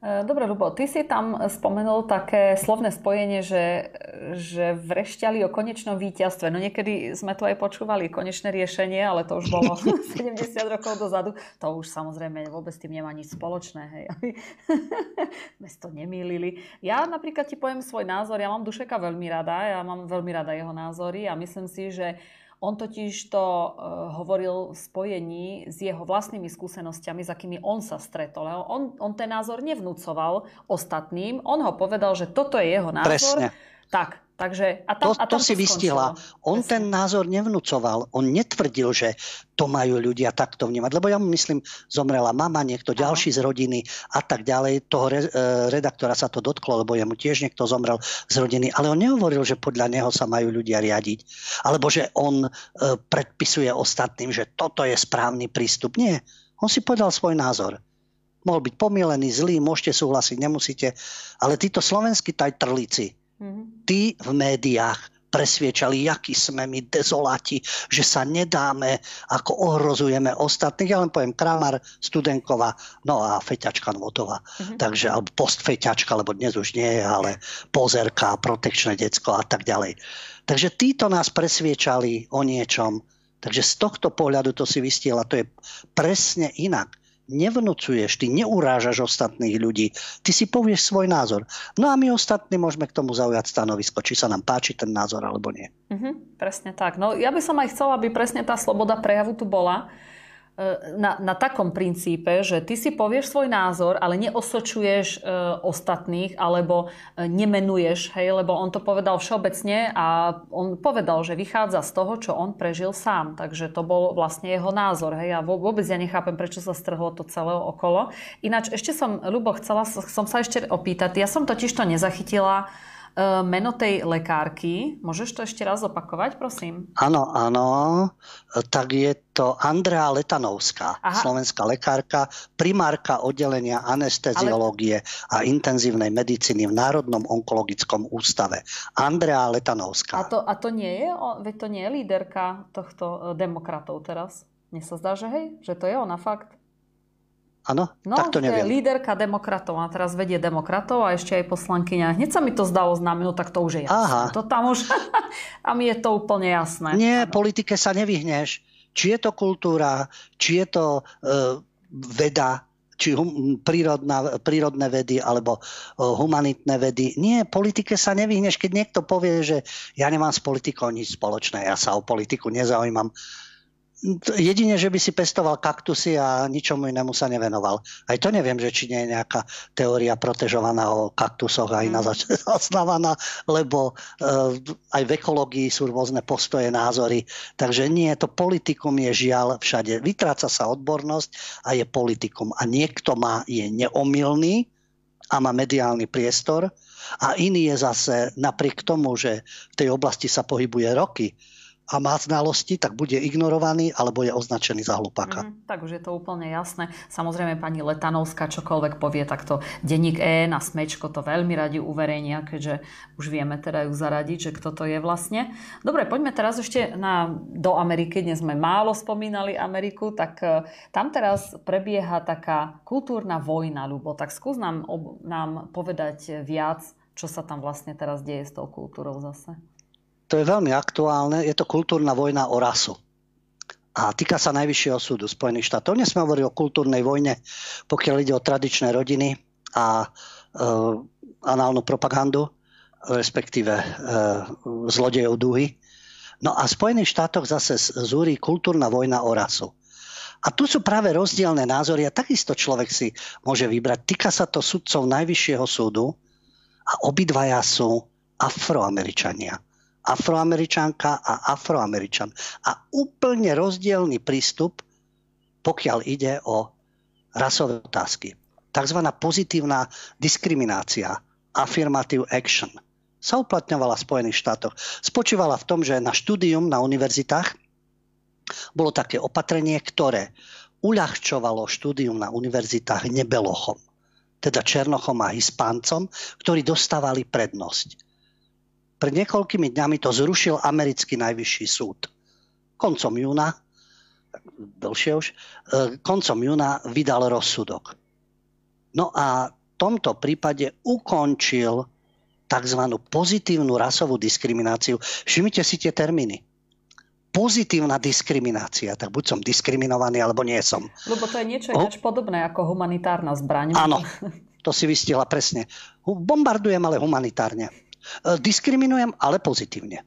E, dobre, Rubo, ty si tam spomenul také slovné spojenie, že, že vrešťali o konečnom víťazstve. No niekedy sme tu aj počúvali konečné riešenie, ale to už bolo 70 rokov dozadu. To už samozrejme vôbec tým nemá nič spoločné. Hej. sme to nemýlili. Ja napríklad ti poviem svoj názor. Ja mám Dušeka veľmi rada. Ja mám veľmi rada jeho názory a myslím si, že On totiž to uh, hovoril v spojení s jeho vlastnými skúsenostiami, s akými on sa stretol. On, on ten názor nevnúcoval ostatným, on ho povedal, že toto je jeho názor. Presne. Tak, Takže, a tam, to, a tam to si vystihla. On Presne. ten názor nevnúcoval. On netvrdil, že to majú ľudia takto vnímať. Lebo ja myslím, zomrela mama, niekto Aha. ďalší z rodiny a tak ďalej. Toho re, e, redaktora sa to dotklo, lebo jemu tiež niekto zomrel z rodiny. Ale on nehovoril, že podľa neho sa majú ľudia riadiť. Alebo že on e, predpisuje ostatným, že toto je správny prístup. Nie. On si povedal svoj názor. Mohol byť pomielený, zlý, môžete súhlasiť, nemusíte. Ale títo slovenskí tajtrlíci, Mm-hmm. Tí v médiách presviečali, akí sme my dezoláti, že sa nedáme, ako ohrozujeme ostatných. Ja len poviem Kramar, Studenková, no a Feťačka Novotová. Mm-hmm. Takže, alebo postfeťačka, lebo dnes už nie je, ale pozerka, protekčné decko a tak ďalej. Takže títo nás presviečali o niečom. Takže z tohto pohľadu to si vystiela, to je presne inak nevnúcuješ, ty neurážaš ostatných ľudí, ty si povieš svoj názor. No a my ostatní môžeme k tomu zaujať stanovisko, či sa nám páči ten názor alebo nie. Mhm, presne tak. No ja by som aj chcela, aby presne tá sloboda prejavu tu bola na, na takom princípe, že ty si povieš svoj názor, ale neosočuješ e, ostatných alebo e, nemenuješ, hej, lebo on to povedal všeobecne a on povedal, že vychádza z toho, čo on prežil sám. Takže to bol vlastne jeho názor. Hej, a vôbec ja nechápem, prečo sa strhlo to celé okolo. Ináč ešte som, Ľubo, chcela som sa ešte opýtať, ja som totiž to nezachytila, meno tej lekárky. Môžeš to ešte raz opakovať, prosím? Áno, áno. Tak je to Andrea Letanovská, Aha. slovenská lekárka, primárka oddelenia anesteziológie Ale... a intenzívnej medicíny v Národnom onkologickom ústave. Andrea Letanovská. A to, a to nie je, veď to nie je líderka tohto e, demokratov teraz? Mne sa zdá, že hej, že to je ona fakt. Áno? No, tak to neviem. líderka demokratov a teraz vedie demokratov a ešte aj poslankyňa. Hneď sa mi to zdalo znamenú, tak to už je jasné. Aha. To tam už, tam je to úplne jasné. Nie, ano. politike sa nevyhneš. Či je to kultúra, či je to uh, veda, či hum, prírodná, prírodné vedy alebo uh, humanitné vedy. Nie, politike sa nevyhneš, keď niekto povie, že ja nemám s politikou nič spoločné, ja sa o politiku nezaujímam jedine, že by si pestoval kaktusy a ničomu inému sa nevenoval. Aj to neviem, že či nie je nejaká teória protežovaná o kaktusoch aj na mm. zasnávaná, lebo uh, aj v ekológii sú rôzne postoje, názory. Takže nie, to politikum je žiaľ všade. Vytráca sa odbornosť a je politikum. A niekto má, je neomilný a má mediálny priestor a iný je zase napriek tomu, že v tej oblasti sa pohybuje roky, a má znalosti, tak bude ignorovaný alebo je označený za hlupáka. Mm, tak už je to úplne jasné. Samozrejme pani Letanovská čokoľvek povie, tak to denník E na smečko to veľmi radi uverejnia, keďže už vieme teda ju zaradiť, že kto to je vlastne. Dobre, poďme teraz ešte na, do Ameriky. Dnes sme málo spomínali Ameriku, tak uh, tam teraz prebieha taká kultúrna vojna, Ľubo. Tak skús nám, ob, nám povedať viac, čo sa tam vlastne teraz deje s tou kultúrou zase to je veľmi aktuálne, je to kultúrna vojna o rasu. A týka sa Najvyššieho súdu Spojených štátov. Dnes sme hovorili o kultúrnej vojne, pokiaľ ide o tradičné rodiny a e, análnu propagandu, respektíve e, zlodejov dúhy. No a v Spojených štátoch zase zúri kultúrna vojna o rasu. A tu sú práve rozdielne názory a takisto človek si môže vybrať. Týka sa to sudcov Najvyššieho súdu a obidvaja sú afroameričania afroameričanka a afroameričan. A úplne rozdielný prístup, pokiaľ ide o rasové otázky. Takzvaná pozitívna diskriminácia, affirmative action, sa uplatňovala v Spojených štátoch. Spočívala v tom, že na štúdium na univerzitách bolo také opatrenie, ktoré uľahčovalo štúdium na univerzitách nebelochom, teda černochom a hispáncom, ktorí dostávali prednosť. Pred niekoľkými dňami to zrušil americký najvyšší súd. Koncom júna, dlhšie už, e, koncom júna vydal rozsudok. No a v tomto prípade ukončil tzv. pozitívnu rasovú diskrimináciu. Všimnite si tie termíny. Pozitívna diskriminácia, tak buď som diskriminovaný, alebo nie som. Lebo to je niečo oh? podobné ako humanitárna zbraň. Áno, to si vystihla presne. Bombardujem, ale humanitárne. Diskriminujem, ale pozitívne.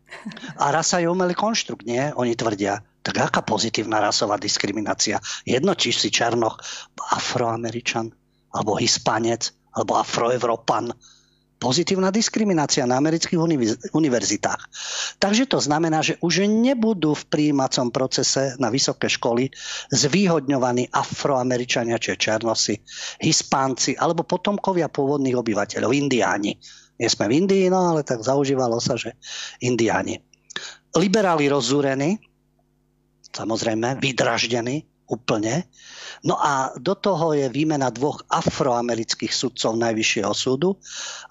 A rasa je umelý konštrukt, nie? Oni tvrdia. Tak aká pozitívna rasová diskriminácia? Jedno, či si černoch, afroameričan, alebo hispanec, alebo afroevropan, pozitívna diskriminácia na amerických univerzitách. Takže to znamená, že už nebudú v príjímacom procese na vysoké školy zvýhodňovaní afroameričania, či černosi, hispánci alebo potomkovia pôvodných obyvateľov, indiáni. Nie sme v Indii, no ale tak zaužívalo sa, že indiáni. Liberáli rozúrení, samozrejme, vydraždení úplne, No a do toho je výmena dvoch afroamerických sudcov Najvyššieho súdu.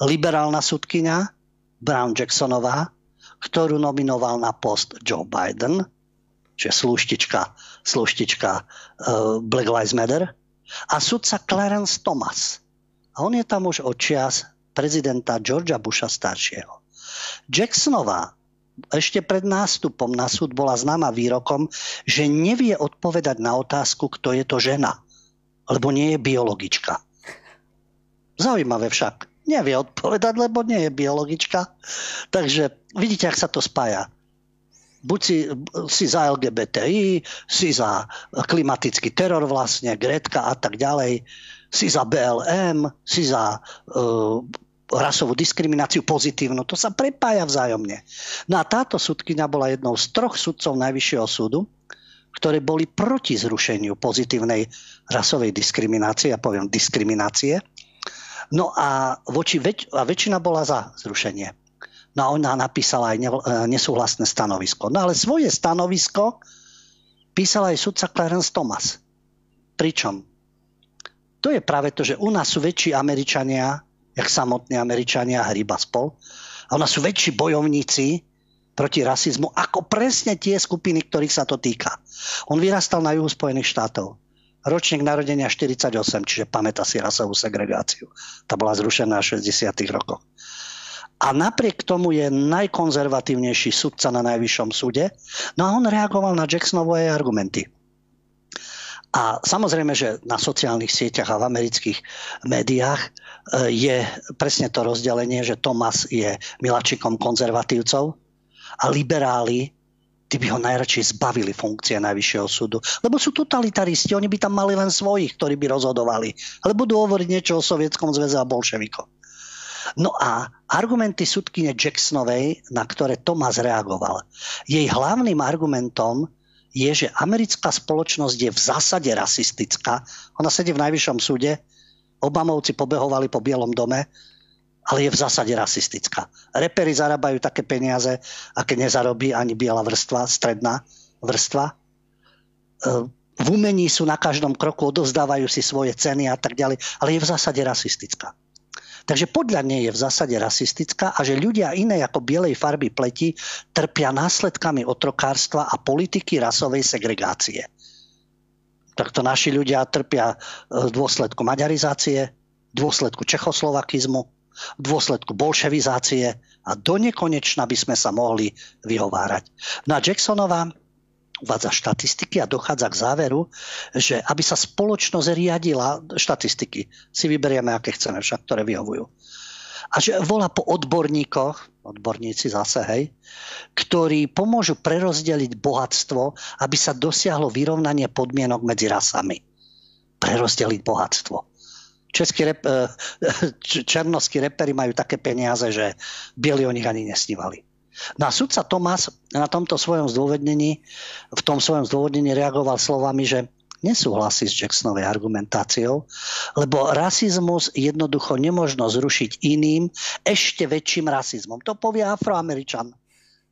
Liberálna sudkynia Brown Jacksonová, ktorú nominoval na post Joe Biden, čiže sluštička, sluštička uh, Black Lives Matter, a sudca Clarence Thomas. A on je tam už od čias prezidenta Georgia Busha staršieho. Jacksonová ešte pred nástupom na súd bola známa výrokom, že nevie odpovedať na otázku, kto je to žena, lebo nie je biologička. Zaujímavé však. Nevie odpovedať, lebo nie je biologička. Takže vidíte, ak sa to spája. Buď si, si za LGBTI, si za klimatický teror vlastne, Gretka a tak ďalej, si za BLM, si za uh, rasovú diskrimináciu pozitívnu. To sa prepája vzájomne. No a táto sudkynia bola jednou z troch sudcov Najvyššieho súdu, ktoré boli proti zrušeniu pozitívnej rasovej diskriminácie, ja poviem diskriminácie. No a, voči, väč- a väčšina bola za zrušenie. No a ona napísala aj ne, nesúhlasné stanovisko. No ale svoje stanovisko písala aj sudca Clarence Thomas. Pričom? To je práve to, že u nás sú väčší Američania jak samotní Američania a hryba spol. A ona sú väčší bojovníci proti rasizmu ako presne tie skupiny, ktorých sa to týka. On vyrastal na juhu Spojených štátov. Ročník narodenia 48, čiže pamätá si rasovú segregáciu. Tá bola zrušená v 60. rokoch. A napriek tomu je najkonzervatívnejší sudca na najvyššom súde. No a on reagoval na Jacksonové argumenty. A samozrejme, že na sociálnych sieťach a v amerických médiách e, je presne to rozdelenie, že Thomas je milačikom konzervatívcov a liberáli tí by ho najradšej zbavili funkcie Najvyššieho súdu. Lebo sú totalitaristi, oni by tam mali len svojich, ktorí by rozhodovali. Ale budú hovoriť niečo o Sovietskom zväze a bolševiko. No a argumenty sudkyne Jacksonovej, na ktoré Thomas reagoval, jej hlavným argumentom je, že americká spoločnosť je v zásade rasistická. Ona sedí v najvyššom súde, Obamovci pobehovali po Bielom dome, ale je v zásade rasistická. Repery zarábajú také peniaze, aké nezarobí ani biela vrstva, stredná vrstva. E, v umení sú na každom kroku, odovzdávajú si svoje ceny a tak ďalej, ale je v zásade rasistická. Takže podľa nej je v zásade rasistická a že ľudia iné ako bielej farby pleti trpia následkami otrokárstva a politiky rasovej segregácie. Takto naši ľudia trpia e, v dôsledku maďarizácie, v dôsledku čechoslovakizmu, v dôsledku bolševizácie a do nekonečna by sme sa mohli vyhovárať. No a Jacksonová uvádza štatistiky a dochádza k záveru, že aby sa spoločnosť riadila, štatistiky si vyberieme, aké chceme, však ktoré vyhovujú. A že volá po odborníkoch, odborníci zase, hej, ktorí pomôžu prerozdeliť bohatstvo, aby sa dosiahlo vyrovnanie podmienok medzi rasami. Prerozdeliť bohatstvo. Českí rep, eh, černovskí repery majú také peniaze, že bieli o nich ani nesnívali. No sudca Tomás na tomto svojom zdôvodnení, v tom svojom zdôvodnení reagoval slovami, že nesúhlasí s Jacksonovej argumentáciou, lebo rasizmus jednoducho nemožno zrušiť iným, ešte väčším rasizmom. To povie afroameričan.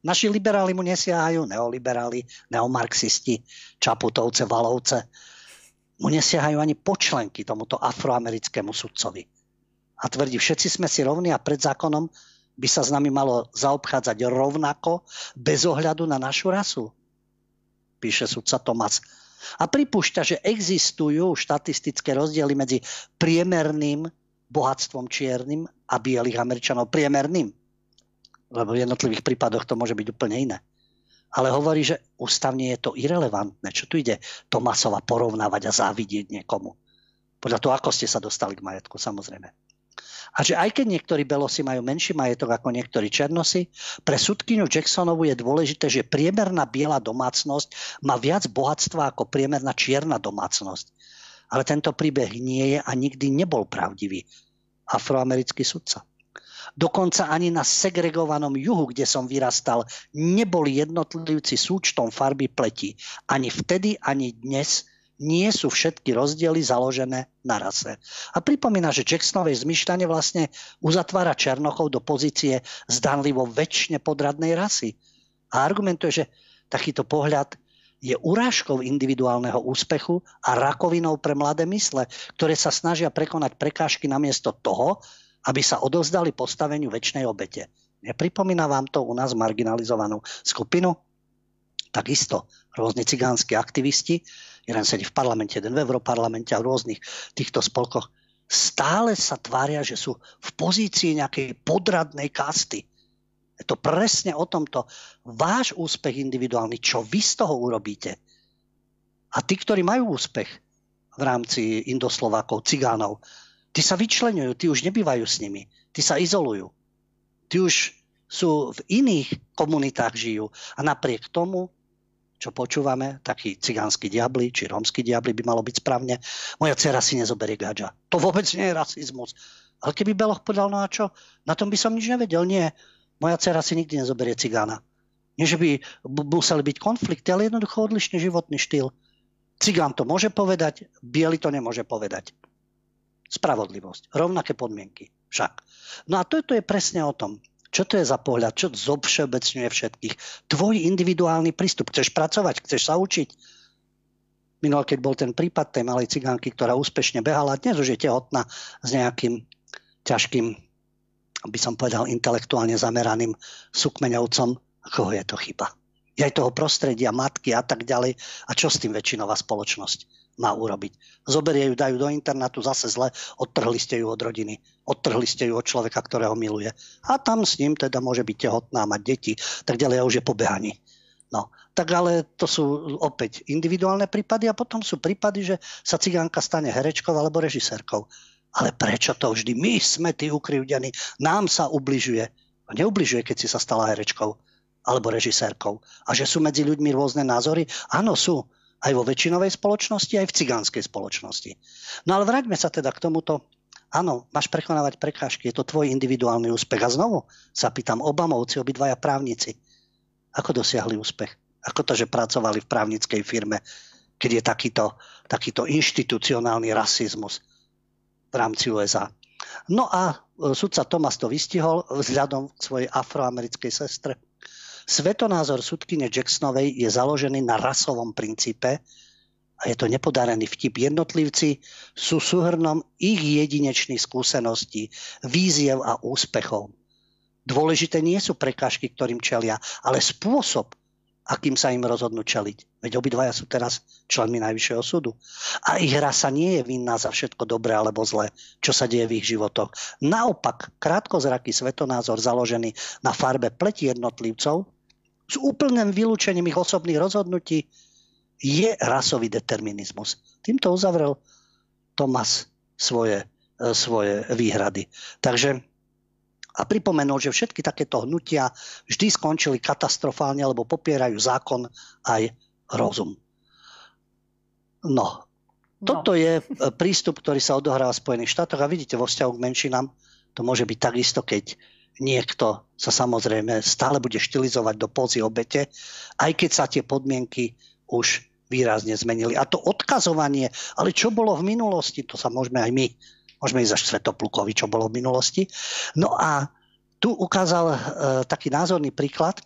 Naši liberáli mu nesiahajú, neoliberáli, neomarxisti, čaputovce, valovce. Mu nesiahajú ani počlenky tomuto afroamerickému sudcovi. A tvrdí, všetci sme si rovní a pred zákonom by sa s nami malo zaobchádzať rovnako bez ohľadu na našu rasu, píše sudca Tomas. A pripúšťa, že existujú štatistické rozdiely medzi priemerným bohatstvom čiernym a bielých Američanov priemerným. Lebo v jednotlivých prípadoch to môže byť úplne iné. Ale hovorí, že ústavne je to irrelevantné. Čo tu ide Tomasova porovnávať a závidieť niekomu? Podľa toho, ako ste sa dostali k majetku, samozrejme. A že aj keď niektorí belosi majú menší majetok ako niektorí černosy, pre sudkyňu Jacksonovu je dôležité, že priemerná biela domácnosť má viac bohatstva ako priemerná čierna domácnosť. Ale tento príbeh nie je a nikdy nebol pravdivý. Afroamerický sudca. Dokonca ani na segregovanom juhu, kde som vyrastal, neboli jednotlivci súčtom farby pleti. Ani vtedy, ani dnes nie sú všetky rozdiely založené na rase. A pripomína, že Jacksonovej zmyšľanie vlastne uzatvára Černochov do pozície zdanlivo väčšine podradnej rasy. A argumentuje, že takýto pohľad je urážkou individuálneho úspechu a rakovinou pre mladé mysle, ktoré sa snažia prekonať prekážky namiesto toho, aby sa odovzdali postaveniu väčšnej obete. Nepripomína vám to u nás marginalizovanú skupinu? Takisto rôzni cigánsky aktivisti jeden sedí v parlamente, jeden v Európarlamente a v rôznych týchto spolkoch, stále sa tvária, že sú v pozícii nejakej podradnej kasty. Je to presne o tomto. Váš úspech individuálny, čo vy z toho urobíte. A tí, ktorí majú úspech v rámci Indoslovákov, Cigánov, tí sa vyčlenujú, tí už nebývajú s nimi, tí sa izolujú. Tí už sú v iných komunitách žijú a napriek tomu čo počúvame, takí cigánsky diabli, či rómsky diabli by malo byť správne, moja dcera si nezoberie gadža. To vôbec nie je rasizmus. Ale keby Beloch povedal, no a čo? Na tom by som nič nevedel. Nie. Moja dcera si nikdy nezoberie cigána. Nie, že by museli byť konflikty, ale jednoducho odlišný životný štýl. Cigán to môže povedať, biely to nemôže povedať. Spravodlivosť. Rovnaké podmienky. Však. No a toto je presne o tom. Čo to je za pohľad? Čo zovšeobecňuje všetkých? Tvoj individuálny prístup. Chceš pracovať? Chceš sa učiť? Minul, keď bol ten prípad tej malej cigánky, ktorá úspešne behala, dnes už je tehotná s nejakým ťažkým, by som povedal, intelektuálne zameraným sukmeňovcom. Koho je to chyba? Aj toho prostredia, matky a tak ďalej. A čo s tým väčšinová spoločnosť? Má urobiť. Zoberie ju, dajú do internátu, zase zle, odtrhli ste ju od rodiny, odtrhli ste ju od človeka, ktorého miluje. A tam s ním teda môže byť tehotná, mať deti, tak ďalej a už je pobehaní. No, tak ale to sú opäť individuálne prípady a potom sú prípady, že sa cigánka stane herečkou alebo režisérkou. Ale prečo to vždy? My sme tí ukrivdení, nám sa ubližuje. Neubližuje, keď si sa stala herečkou alebo režisérkou. A že sú medzi ľuďmi rôzne názory? Áno, sú aj vo väčšinovej spoločnosti, aj v cigánskej spoločnosti. No ale vráťme sa teda k tomuto. Áno, máš prekonávať prekážky, je to tvoj individuálny úspech. A znovu sa pýtam, Obamovci, obidvaja právnici, ako dosiahli úspech? Ako to, že pracovali v právnickej firme, keď je takýto, takýto inštitucionálny rasizmus v rámci USA? No a e, sudca Thomas to vystihol vzhľadom k svojej afroamerickej sestre Svetonázor sudkyne Jacksonovej je založený na rasovom princípe a je to nepodarený vtip. Jednotlivci sú súhrnom ich jedinečných skúseností, víziev a úspechov. Dôležité nie sú prekážky, ktorým čelia, ale spôsob, akým sa im rozhodnú čeliť. Veď obidvaja sú teraz členmi Najvyššieho súdu. A ich rasa nie je vinná za všetko dobré alebo zlé, čo sa deje v ich životoch. Naopak, krátkozraký svetonázor založený na farbe pleti jednotlivcov s úplným vylúčením ich osobných rozhodnutí je rasový determinizmus. Týmto uzavrel Thomas svoje, e, svoje výhrady. Takže a pripomenul, že všetky takéto hnutia vždy skončili katastrofálne, lebo popierajú zákon aj rozum. No, no. toto je e, prístup, ktorý sa odohráva v Spojených štátoch a vidíte vo vzťahu k menšinám, to môže byť takisto, keď niekto sa samozrejme stále bude štilizovať do pózy obete, aj keď sa tie podmienky už výrazne zmenili. A to odkazovanie, ale čo bolo v minulosti, to sa môžeme aj my, môžeme ísť až Svetoplukovi, čo bolo v minulosti. No a tu ukázal e, taký názorný príklad,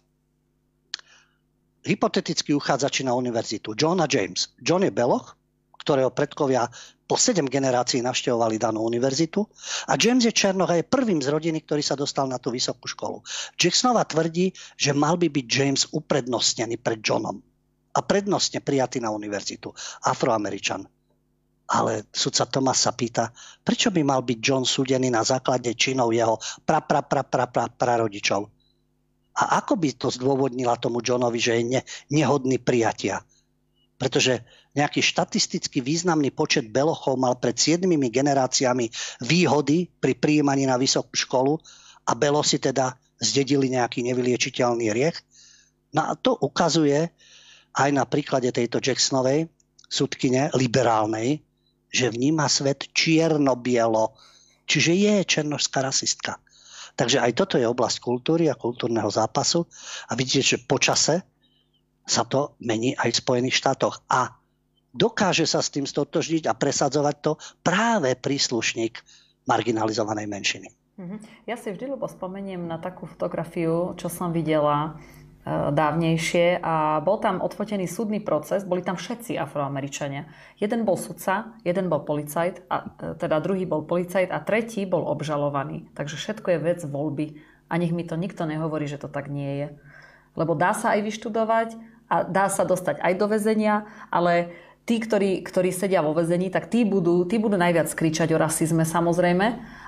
hypotetický uchádzači na univerzitu, John a James. John je Beloch, ktorého predkovia po sedem generácií navštevovali danú univerzitu a James je Černoch je prvým z rodiny, ktorý sa dostal na tú vysokú školu. Jacksonova tvrdí, že mal by byť James uprednostnený pred Johnom a prednostne prijatý na univerzitu. Afroameričan. Ale sudca Thomas sa pýta, prečo by mal byť John súdený na základe činov jeho pra, pra, pra, pra, pra, prarodičov? A ako by to zdôvodnila tomu Johnovi, že je ne, nehodný prijatia? Pretože nejaký štatisticky významný počet belochov mal pred 7 generáciami výhody pri príjmaní na vysokú školu a belosi teda zdedili nejaký nevyliečiteľný riech. No a to ukazuje aj na príklade tejto Jacksonovej sudkine liberálnej, že vníma svet čierno-bielo, čiže je černožská rasistka. Takže aj toto je oblasť kultúry a kultúrneho zápasu a vidíte, že počase sa to mení aj v Spojených štátoch. A dokáže sa s tým stotožniť a presadzovať to práve príslušník marginalizovanej menšiny. Mhm. Ja si vždy ľubo spomeniem na takú fotografiu, čo som videla e, dávnejšie a bol tam odfotený súdny proces, boli tam všetci afroameričania. Jeden bol sudca, jeden bol policajt, a, e, teda druhý bol policajt a tretí bol obžalovaný. Takže všetko je vec voľby a nech mi to nikto nehovorí, že to tak nie je. Lebo dá sa aj vyštudovať a dá sa dostať aj do väzenia, ale tí, ktorí, ktorí sedia vo väzení, tak tí budú, tí budú najviac kričať o rasizme samozrejme,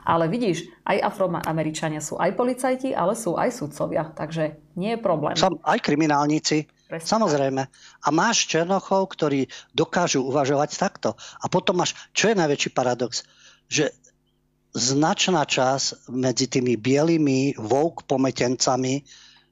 ale vidíš, aj afroameričania sú aj policajti, ale sú aj sudcovia, takže nie je problém. Som aj kriminálnici, Presne. samozrejme. A máš černochov, ktorí dokážu uvažovať takto. A potom máš, čo je najväčší paradox, že značná časť medzi tými bielými woke pometencami,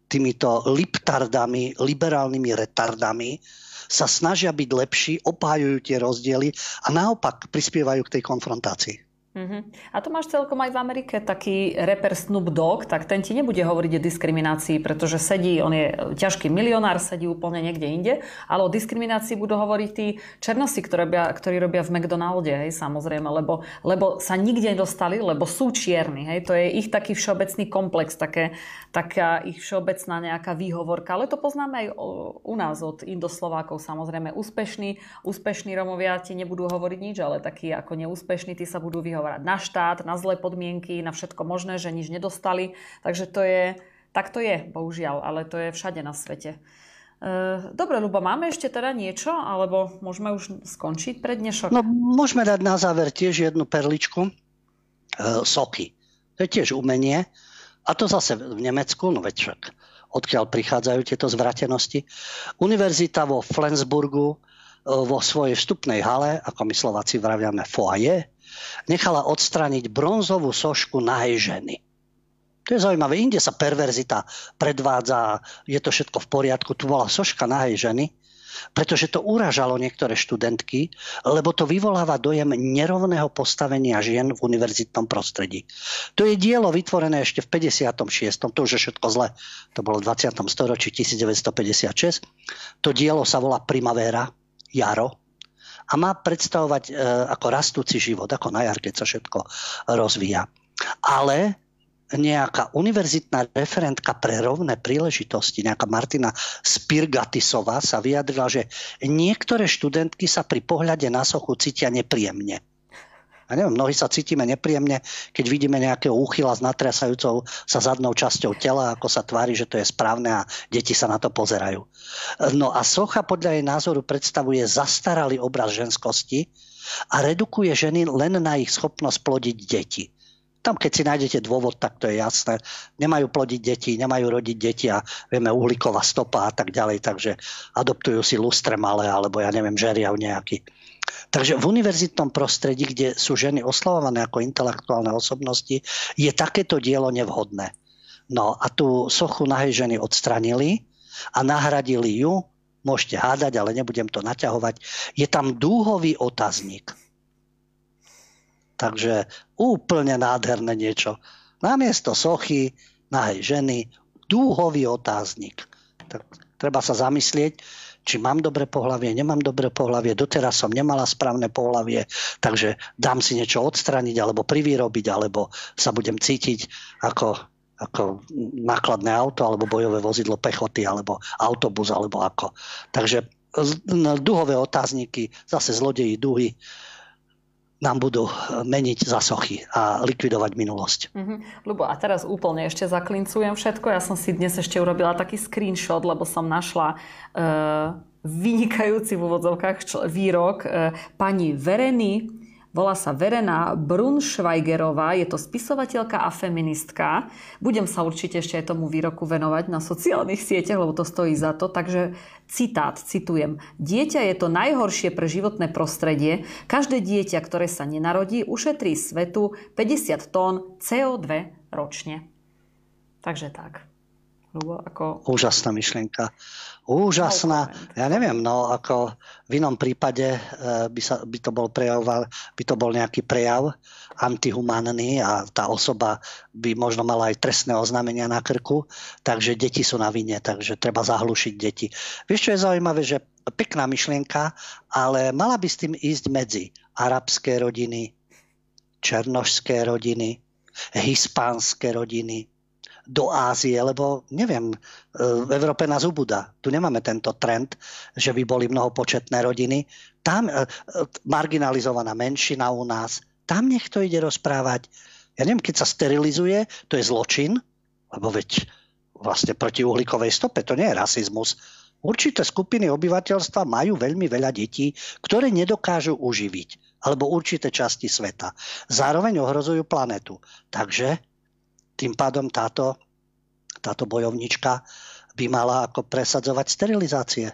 týmito liptardami, liberálnymi retardami, sa snažia byť lepší, obhajujú tie rozdiely a naopak prispievajú k tej konfrontácii. Uh-huh. A to máš celkom aj v Amerike taký reper Snoop Dogg, tak ten ti nebude hovoriť o diskriminácii, pretože sedí, on je ťažký milionár, sedí úplne niekde inde, ale o diskriminácii budú hovoriť tí černosi, ktorí robia, v McDonalde, hej, samozrejme, lebo, lebo sa nikde nedostali, lebo sú čierni, hej, to je ich taký všeobecný komplex, také, taká ich všeobecná nejaká výhovorka, ale to poznáme aj u nás od Indoslovákov, samozrejme, úspešní, úspešní Romovia ti nebudú hovoriť nič, ale takí ako neúspešní, tí sa budú vyhovoriť vyhovárať na štát, na zlé podmienky, na všetko možné, že nič nedostali. Takže to je, tak to je, bohužiaľ, ale to je všade na svete. E, dobre, Lubo, máme ešte teda niečo, alebo môžeme už skončiť pre dnešok? No, môžeme dať na záver tiež jednu perličku. E, soky. To je tiež umenie. A to zase v Nemecku, no veď však odkiaľ prichádzajú tieto zvratenosti. Univerzita vo Flensburgu e, vo svojej vstupnej hale, ako my Slováci vraviame foaje, nechala odstrániť bronzovú sošku nahej ženy. To je zaujímavé. Inde sa perverzita predvádza, je to všetko v poriadku. Tu bola soška nahej ženy, pretože to uražalo niektoré študentky, lebo to vyvoláva dojem nerovného postavenia žien v univerzitnom prostredí. To je dielo vytvorené ešte v 56. To už je všetko zle. To bolo v 20. storočí 1956. To dielo sa volá Primavera, jaro, a má predstavovať e, ako rastúci život, ako na jar, keď sa všetko rozvíja. Ale nejaká univerzitná referentka pre rovné príležitosti, nejaká Martina Spirgatisová sa vyjadrila, že niektoré študentky sa pri pohľade na sochu cítia nepríjemne. A neviem, mnohí sa cítime nepríjemne, keď vidíme nejakého úchyla s natriasajúcou sa zadnou časťou tela, ako sa tvári, že to je správne a deti sa na to pozerajú. No a socha podľa jej názoru predstavuje zastaralý obraz ženskosti a redukuje ženy len na ich schopnosť plodiť deti. Tam, keď si nájdete dôvod, tak to je jasné. Nemajú plodiť deti, nemajú rodiť deti a vieme uhlíková stopa a tak ďalej, takže adoptujú si lustre malé, alebo ja neviem, žeriav nejaký. Takže v univerzitnom prostredí, kde sú ženy oslavované ako intelektuálne osobnosti, je takéto dielo nevhodné. No a tú sochu nahej ženy odstranili a nahradili ju, môžete hádať, ale nebudem to naťahovať, je tam dúhový otáznik. Takže úplne nádherné niečo. Namiesto sochy, nahej ženy, dúhový otáznik. Tak treba sa zamyslieť, či mám dobré pohlavie, nemám dobré pohlavie, doteraz som nemala správne pohlavie, takže dám si niečo odstraniť alebo privýrobiť, alebo sa budem cítiť ako, ako nákladné auto alebo bojové vozidlo pechoty alebo autobus alebo ako. Takže duhové otázniky, zase zlodeji duhy, nám budú eh, meniť za sochy a likvidovať minulosť. Mm-hmm. Lubo, a teraz úplne ešte zaklincujem všetko. Ja som si dnes ešte urobila taký screenshot, lebo som našla uh, vynikajúci v úvodzovkách výrok uh, pani Vereny Volá sa Verena Brunschweigerová, je to spisovateľka a feministka. Budem sa určite ešte aj tomu výroku venovať na sociálnych sieťach, lebo to stojí za to. Takže citát, citujem. Dieťa je to najhoršie pre životné prostredie. Každé dieťa, ktoré sa nenarodí, ušetrí svetu 50 tón CO2 ročne. Takže tak. Lubo, ako... Úžasná myšlienka. Úžasná. Ja neviem, no ako v inom prípade e, by, sa, by to bol prejav, by to bol nejaký prejav antihumánny a tá osoba by možno mala aj trestné oznámenia na krku, takže deti sú na vine, takže treba zahlušiť deti. Vieš, čo je zaujímavé, že pekná myšlienka, ale mala by s tým ísť medzi arabské rodiny, černožské rodiny, hispánske rodiny, do Ázie, lebo neviem, e, v Európe nás ubúda. Tu nemáme tento trend, že by boli mnohopočetné rodiny. Tam e, e, marginalizovaná menšina u nás, tam nech to ide rozprávať. Ja neviem, keď sa sterilizuje, to je zločin, lebo veď vlastne proti uhlíkovej stope, to nie je rasizmus. Určité skupiny obyvateľstva majú veľmi veľa detí, ktoré nedokážu uživiť, alebo určité časti sveta. Zároveň ohrozujú planetu. Takže tým pádom táto, táto bojovnička by mala ako presadzovať sterilizácie.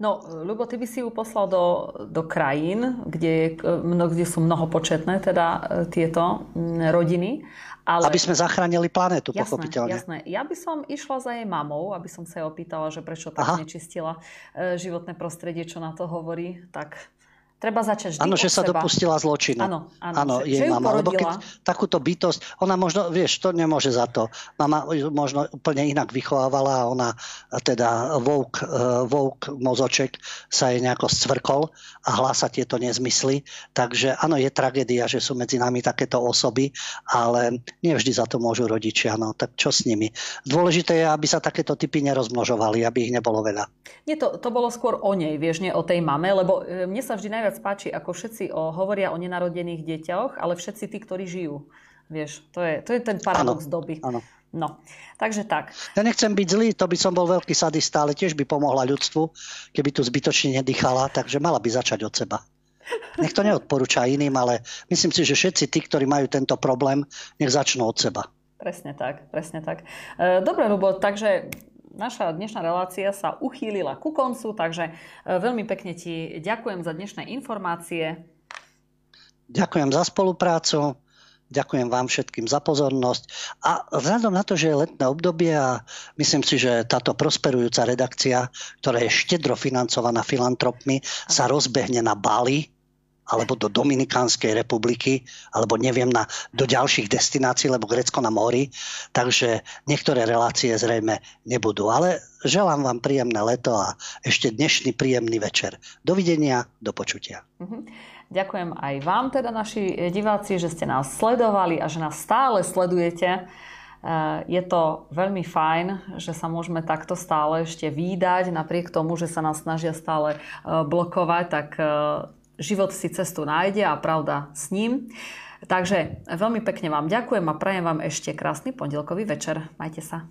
No, Ľubo, ty by si ju poslal do, do krajín, kde, kde sú mnohopočetné teda e, tieto rodiny. Ale... Aby sme zachránili planetu, jasné, pochopiteľne. Jasné. Ja by som išla za jej mamou, aby som sa jej opýtala, že prečo tak Aha. nečistila e, životné prostredie, čo na to hovorí. Tak Treba začať vždy Áno, že sa seba. dopustila zločinu. Áno, áno, áno že, jej že mama. Lebo keď takúto bytosť, ona možno, vieš, to nemôže za to. Mama možno úplne inak vychovávala a ona teda vouk, e, vouk mozoček sa jej nejako scvrkol a hlása tieto nezmysly. Takže áno, je tragédia, že sú medzi nami takéto osoby, ale nie vždy za to môžu rodičia. No, tak čo s nimi? Dôležité je, aby sa takéto typy nerozmnožovali, aby ich nebolo veľa. Nie, to, to bolo skôr o nej, vieš, nie o tej mame, lebo e, mne sa vždy najviac najviac páči, ako všetci o, hovoria o nenarodených deťoch, ale všetci tí, ktorí žijú. Vieš, to je, to je ten paradox ano, doby. Ano. No, takže tak. Ja nechcem byť zlý, to by som bol veľký sadista, ale tiež by pomohla ľudstvu, keby tu zbytočne nedýchala, takže mala by začať od seba. Nech to neodporúča iným, ale myslím si, že všetci tí, ktorí majú tento problém, nech začnú od seba. Presne tak, presne tak. E, dobre, Rubo, takže naša dnešná relácia sa uchýlila ku koncu, takže e, veľmi pekne ti ďakujem za dnešné informácie. Ďakujem za spoluprácu, ďakujem vám všetkým za pozornosť a vzhľadom na to, že je letné obdobie a myslím si, že táto prosperujúca redakcia, ktorá je štedro financovaná filantropmi, sa rozbehne na Bali, alebo do Dominikánskej republiky, alebo neviem, na, do ďalších destinácií, lebo Grecko na mori. Takže niektoré relácie zrejme nebudú. Ale želám vám príjemné leto a ešte dnešný príjemný večer. Dovidenia, do počutia. Mhm. Ďakujem aj vám, teda naši diváci, že ste nás sledovali a že nás stále sledujete. E, je to veľmi fajn, že sa môžeme takto stále ešte výdať, napriek tomu, že sa nás snažia stále e, blokovať, tak e, život si cestu nájde a pravda s ním. Takže veľmi pekne vám ďakujem a prajem vám ešte krásny pondelkový večer. Majte sa.